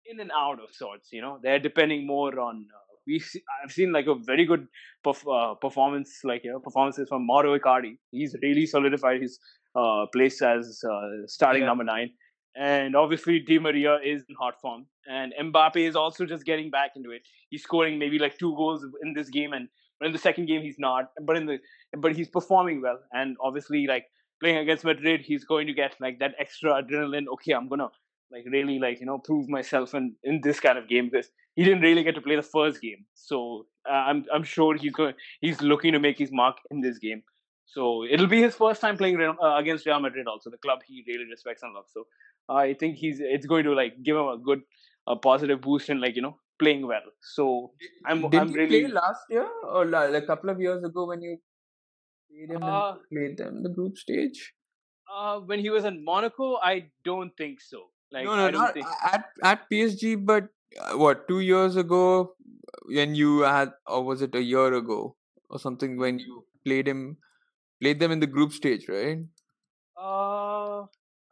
in and out of sorts. You know, they're depending more on. Uh, we I've seen like a very good perf- uh, performance, like you know, performances from Mauro Icardi. He's really solidified his uh, place as uh, starting yeah. number nine. And obviously, Di Maria is in hot form, and Mbappe is also just getting back into it. He's scoring maybe like two goals in this game, and but in the second game, he's not. But in the but he's performing well, and obviously, like playing against Madrid, he's going to get like that extra adrenaline. Okay, I'm gonna like really like you know prove myself in in this kind of game because he didn't really get to play the first game. So uh, I'm I'm sure he's going he's looking to make his mark in this game. So it'll be his first time playing uh, against Real Madrid, also the club he really respects and loves. So I think he's it's going to like give him a good, a positive boost in like you know playing well. So I'm Did I'm really play last year or like a couple of years ago when you played him uh, played them the group stage? Uh, when he was in Monaco, I don't think so. Like no, no, I not think at at PSG, but uh, what two years ago when you had, or was it a year ago or something when you played him, played them in the group stage, right? Uh,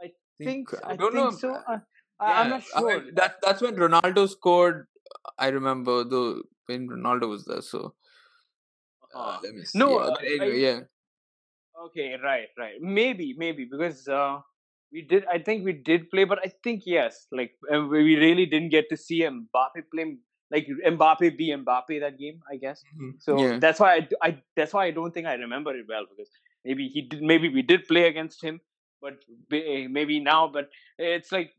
I think, I, I don't think know. so. Uh, Yeah, I'm not I sure. mean, that that's when Ronaldo scored. I remember though when Ronaldo was there. So uh, Uh, let me see. no, yeah, uh, anyway, I- yeah. Okay, right, right. Maybe, maybe because uh, we did. I think we did play, but I think yes, like we really didn't get to see Mbappe play. Like Mbappe be Mbappe that game, I guess. Mhm. So yeah. that's why I, I- that's why I don't think I remember it well because maybe he did maybe we did play against him, but maybe now. But it's like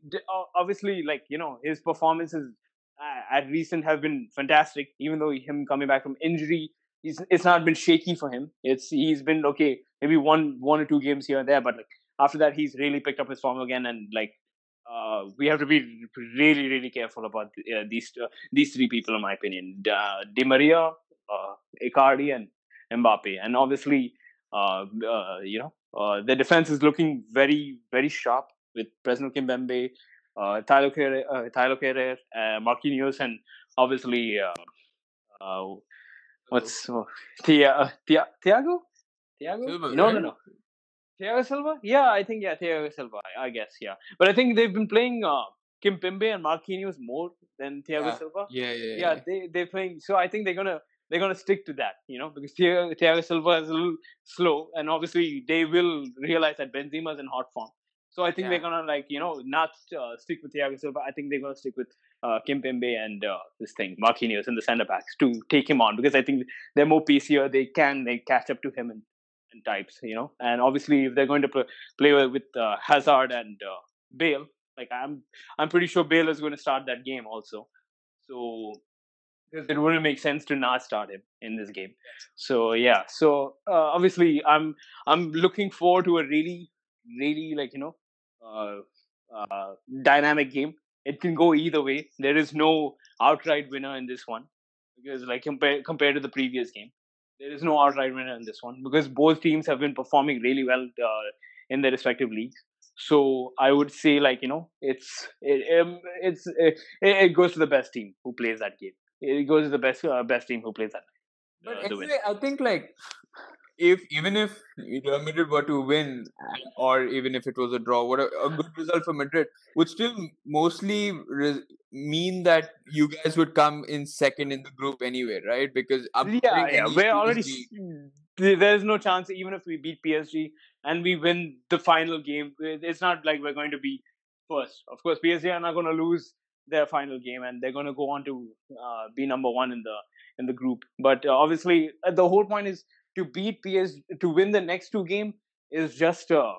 obviously like you know his performances uh, at recent have been fantastic. Even though him coming back from injury, he's it's not been shaky for him. It's he's been okay, maybe one one or two games here and there, but like after that he's really picked up his form again and like. Uh, we have to be really, really careful about uh, these uh, these three people, in my opinion: uh, Di Maria, uh, Icardi, and Mbappe. And obviously, uh, uh, you know, uh, the defense is looking very, very sharp with Presnel Kimpembe, uh, Thilo Kehrer, uh, Thilo Kehrer, uh, Marquinhos, and obviously, uh, uh, what's uh, Thia, uh, Thia, Thiago? Thiago? No, no, no. Thiago Silva? Yeah, I think yeah, Thiago Silva. I, I guess yeah, but I think they've been playing uh, Kimpembe and Marquinhos more than Thiago Yeah. Silva Yeah, yeah, yeah, Yeah, they they're playing. So I think they're gonna they're gonna stick to that, you know, because Thiago, Thiago Silva is a little slow, and obviously they will realize that Benzema's in hot form. So I think Yeah. they're gonna like you know not uh, stick with Thiago Silva. I think they're gonna stick with uh, Kimpembe and uh, this thing Marquinhos and the centre backs to take him on because I think they're more pacier. They can they catch up to him and types, you know. And obviously if they're going to pl- play with uh, Hazard and uh, Bale, like I'm I'm pretty sure Bale is going to start that game also. So it wouldn't make sense to not start him in this game. So yeah, so uh, obviously I'm I'm looking forward to a really really like you know uh, uh, dynamic game. It can go either way. There is no outright winner in this one because like compared compared to the previous game, there is no outright winner in this one because both teams have been performing really well uh, in their respective leagues. So I would say like you know it's it, um, it's it, it goes to the best team who plays that game. It goes to the best uh, best team who plays that. But uh, the anyway, I think like if even if Real Madrid were to win, or even if it was a draw, what a, a good result for Madrid would still mostly re- mean that you guys would come in second in the group anyway, right? Because yeah, yeah, we're already. There's no chance, even if we beat PSG and we win the final game. It's not like we're going to be first. Of course, PSG are not going to lose their final game, and they're going to go on to uh, be number one in the in the group. But uh, obviously, uh, the whole point is to beat PSG to win the next two game is just uh,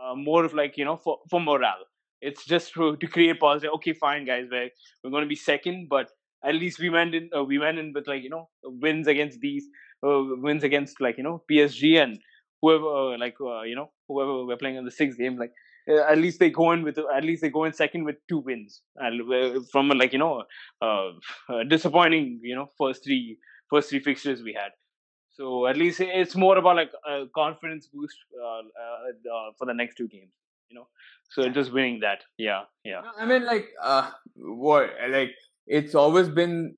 uh, more of like you know for for morale. It's just to, to create positive. Okay, fine, guys, we're we're going to be second, but at least we went in. Uh, we went in with like you know wins against these uh, wins against like you know PSG and whoever like uh, you know whoever we're playing in the sixth game like uh, at least they go in with at least they go in second with two wins from like you know uh, disappointing you know first three first three fixtures we had so at least it's more about like a confidence boost uh, uh, for the next two games you know so just winning that yeah yeah i mean like uh what like it's always been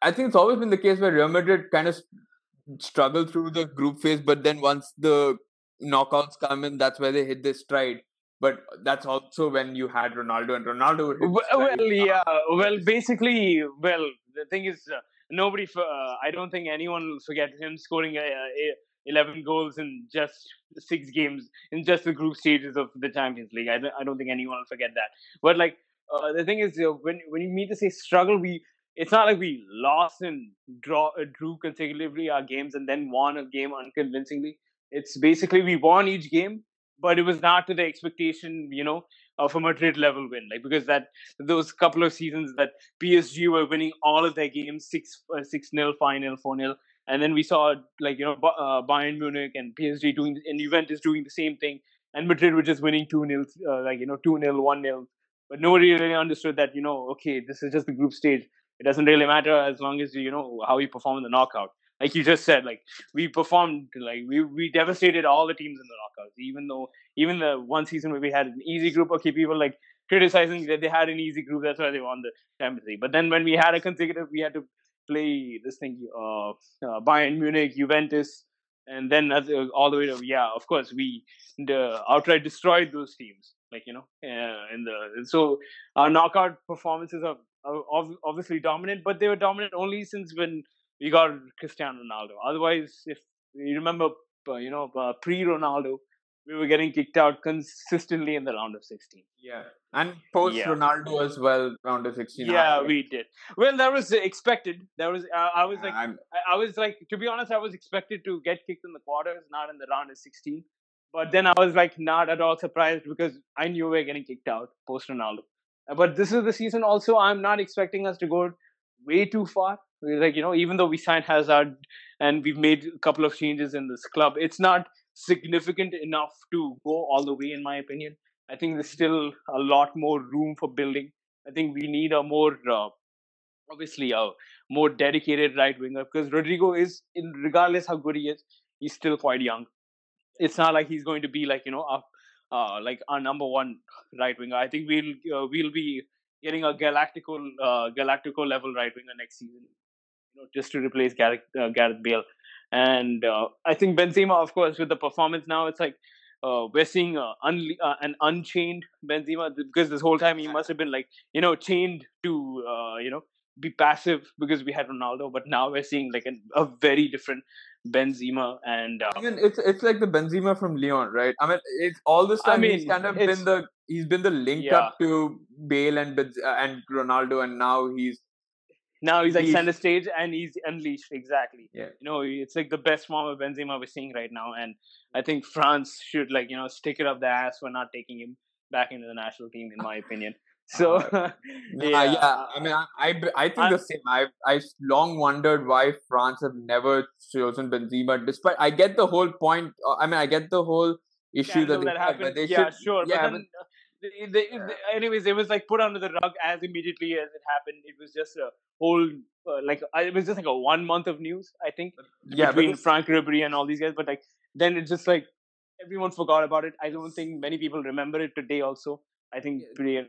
I think it's always been the case where Real Madrid kind of struggle through the group phase, but then once the knockouts come in, that's where they hit their stride. But that's also when you had Ronaldo, and Ronaldo would well, well, yeah. Well, basically, well, the thing is, uh, nobody. Uh, I don't think anyone will forget him scoring a, a 11 goals in just six games in just the group stages of the Champions League. I, I don't think anyone will forget that. But like uh, the thing is, uh, when when you mean to say struggle, we it's not like we lost and draw uh, drew consecutively our games and then won a game unconvincingly. It's basically we won each game, but it was not to the expectation, you know, of a Madrid level win. Like because that those couple of seasons that PSG were winning all of their games six uh, six nil, five nil, four nil, and then we saw like you know uh, Bayern Munich and PSG doing and Juventus doing the same thing, and Madrid were just winning two nil, uh, like you know two nil, one nil. But nobody really understood that you know okay this is just the group stage it doesn't really matter as long as you know how you perform in the knockout. Like you just said, like we performed, like we we devastated all the teams in the knockouts. Even though even the one season where we had an easy group, okay, people like criticizing that they had an easy group, that's why they won the Champions League. But then when we had a consecutive, we had to play this thing, uh, uh Bayern Munich, Juventus, and then all the way to yeah, of course we the outright destroyed those teams. Like you know, uh, in the so our knockout performances are obviously dominant, but they were dominant only since when we got Cristiano Ronaldo. Otherwise, if you remember, uh, you know, uh, pre-Ronaldo, we were getting kicked out consistently in the round of 16. Yeah. And post yeah. Ronaldo as well, round of 16. Yeah, we did. Well, that was expected. That was, uh, I was like, I, I was like, to be honest, I was expected to get kicked in the quarters, not in the round of 16. But then I was like, not at all surprised because I knew we were getting kicked out post Ronaldo. But this is the season also. I'm not expecting us to go way too far. Like you know, even though we signed Hazard and we've made a couple of changes in this club, it's not significant enough to go all the way, in my opinion. I think there's still a lot more room for building. I think we need a more, uh, obviously, a more dedicated right winger because Rodrygo is, in regardless how good he is, he's still quite young. It's not like he's going to be like you know a uh, like our number one right winger. I think we'll uh, we'll be getting a galactical uh, galactical level right winger next season, you know, just to replace Gareth uh, Gareth Bale. And uh, I think Benzema, of course, with the performance now, it's like uh, we're seeing uh, un- uh, an unchained Benzema because this whole time he must have been like you know chained to uh, you know be passive because we had Ronaldo, but now we're seeing like an, a very different Benzema and. Uh, mean, it's it's like the Benzema from Lyon, right? I mean, it's all this time I mean, he's kind of been the he's been the link yeah. up to Bale and uh, and Ronaldo, and now he's now he's like he's, center stage and he's unleashed exactly. Yeah, you know, it's like the best form of Benzema we're seeing right now, and I think France should like you know stick it up their ass for not taking him back into the national team, in my opinion. [laughs] So uh, [laughs] yeah. yeah, I mean, I I, I think I'm, the same. I I long wondered why France have never chosen Benzema, despite I get the whole point. Uh, I mean, I get the whole issue that, that happened. They yeah, should, sure. Yeah, but then, uh, they, they, they, anyways, it was like put under the rug as immediately as it happened. It was just a whole uh, like it was just like a one month of news, I think, yeah, between Franck Ribery and all these guys. But like then it's just like everyone forgot about it. I don't think many people remember it today. Also, I think pretty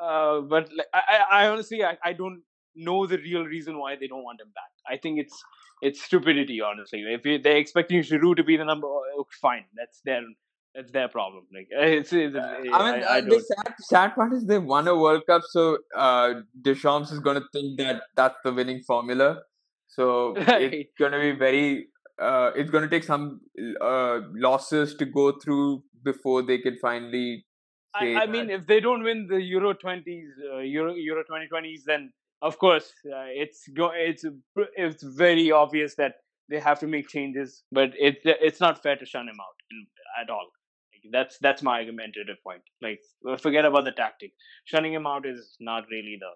uh, but like, I, I honestly, I, I don't know the real reason why they don't want him back. I think it's it's stupidity, honestly. If you, they're expecting Giroud to be the number, oh, fine, that's their that's their problem. Like [laughs] it's, it's I mean, I, I the sad, sad part is they won a World Cup, so uh, Deschamps is going to think that that's the winning formula. So [laughs] it's going to be very. Uh, it's going to take some uh, losses to go through before they can finally. I, I mean, if they don't win the Euro twenties, uh, Euro Euro twenty twenties, then of course uh, it's go it's it's very obvious that they have to make changes. But it's it's not fair to shun him out at all. That's that's my argumentative point. Like forget about the tactic. Shunning him out is not really the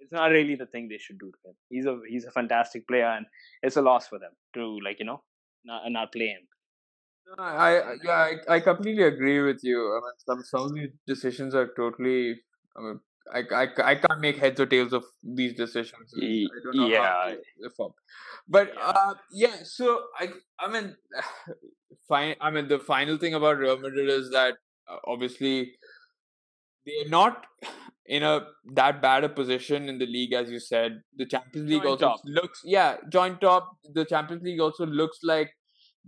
it's not really the thing they should do to him. He's a he's a fantastic player, and it's a loss for them to like you know not not play him. I yeah I, I completely agree with you. I mean some some of these decisions are totally. I mean I, I, I can't make heads or tails of these decisions. yeah. But uh, yeah, so I I mean, [sighs] fine. I mean, the final thing about Real Madrid is that uh, obviously they're not [sighs] in a that bad a position in the league as you said. The Champions League joint also top. looks yeah joint top. The Champions League also looks like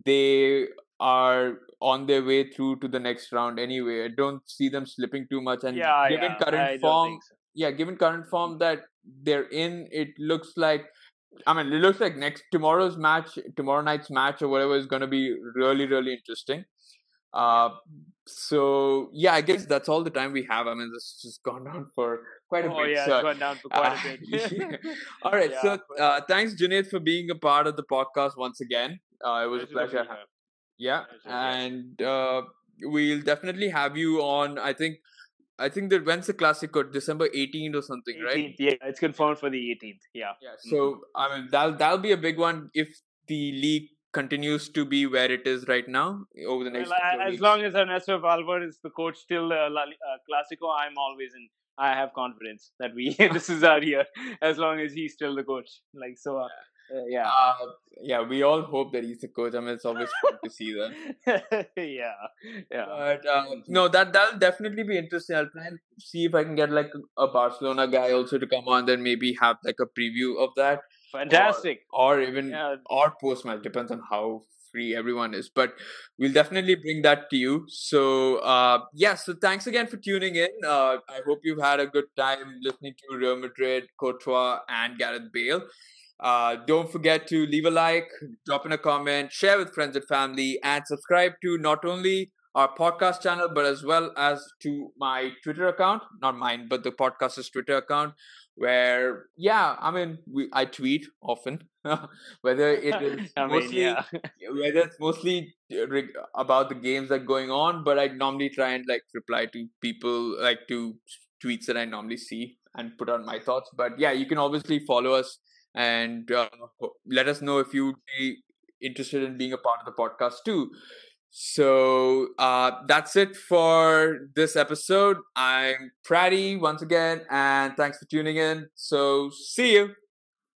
they are on their way through to the next round anyway. I don't see them slipping too much. And yeah, given yeah, current form, so. yeah, given current form that they're in, it looks like. I mean, it looks like next tomorrow's match, tomorrow night's match or whatever is going to be really, really interesting. Uh, so yeah, I guess that's all the time we have. I mean, this has gone on for quite a bit. oh, bit. yeah, so, it's gone down for quite uh, a bit. [laughs] [laughs] all right, yeah, so uh, thanks, Junaid, for being a part of the podcast once again. Uh, it was a pleasure. Yeah, and uh, we'll definitely have you on. I think, I think that when's the Classico? December 18th or something, 18th, right? Yeah, it's confirmed for the 18th. Yeah. Yeah. So mm-hmm. I mean, that'll that'll be a big one if the league continues to be where it is right now over the next. Well, as weeks. long as Ernesto Valverde is the coach till uh, La, uh, Classico, I'm always in. I have confidence that we [laughs] this is our year as long as he's still the coach. Like so, uh, uh, yeah. Uh, yeah, we all hope that he's the coach. I mean, it's always fun to see that. [laughs] yeah, yeah. But uh, no, that that'll definitely be interesting. I'll try and see if I can get like a Barcelona guy also to come on, then maybe have like a preview of that. Fantastic. Or, or even yeah. or post match depends on how free everyone is but we'll definitely bring that to you so uh yeah so thanks again for tuning in uh i hope you've had a good time listening to real madrid courtois and gareth bale uh, don't forget to leave a like, drop in a comment, share with friends and family, and subscribe to not only our podcast channel, but as well as to my Twitter account. Not mine, but the podcast's Twitter account, where, yeah, I mean, we, I tweet often, [laughs] whether it is [laughs] mostly, mean, yeah. [laughs] whether it's mostly about the games that are going on, but I normally try and like reply to people, like to tweets that I normally see and put on my thoughts. But yeah, you can obviously follow us and uh, let us know if you'd be interested in being a part of the podcast too. So uh, that's it for this episode. I'm Pratty once again, and thanks for tuning in. So see you.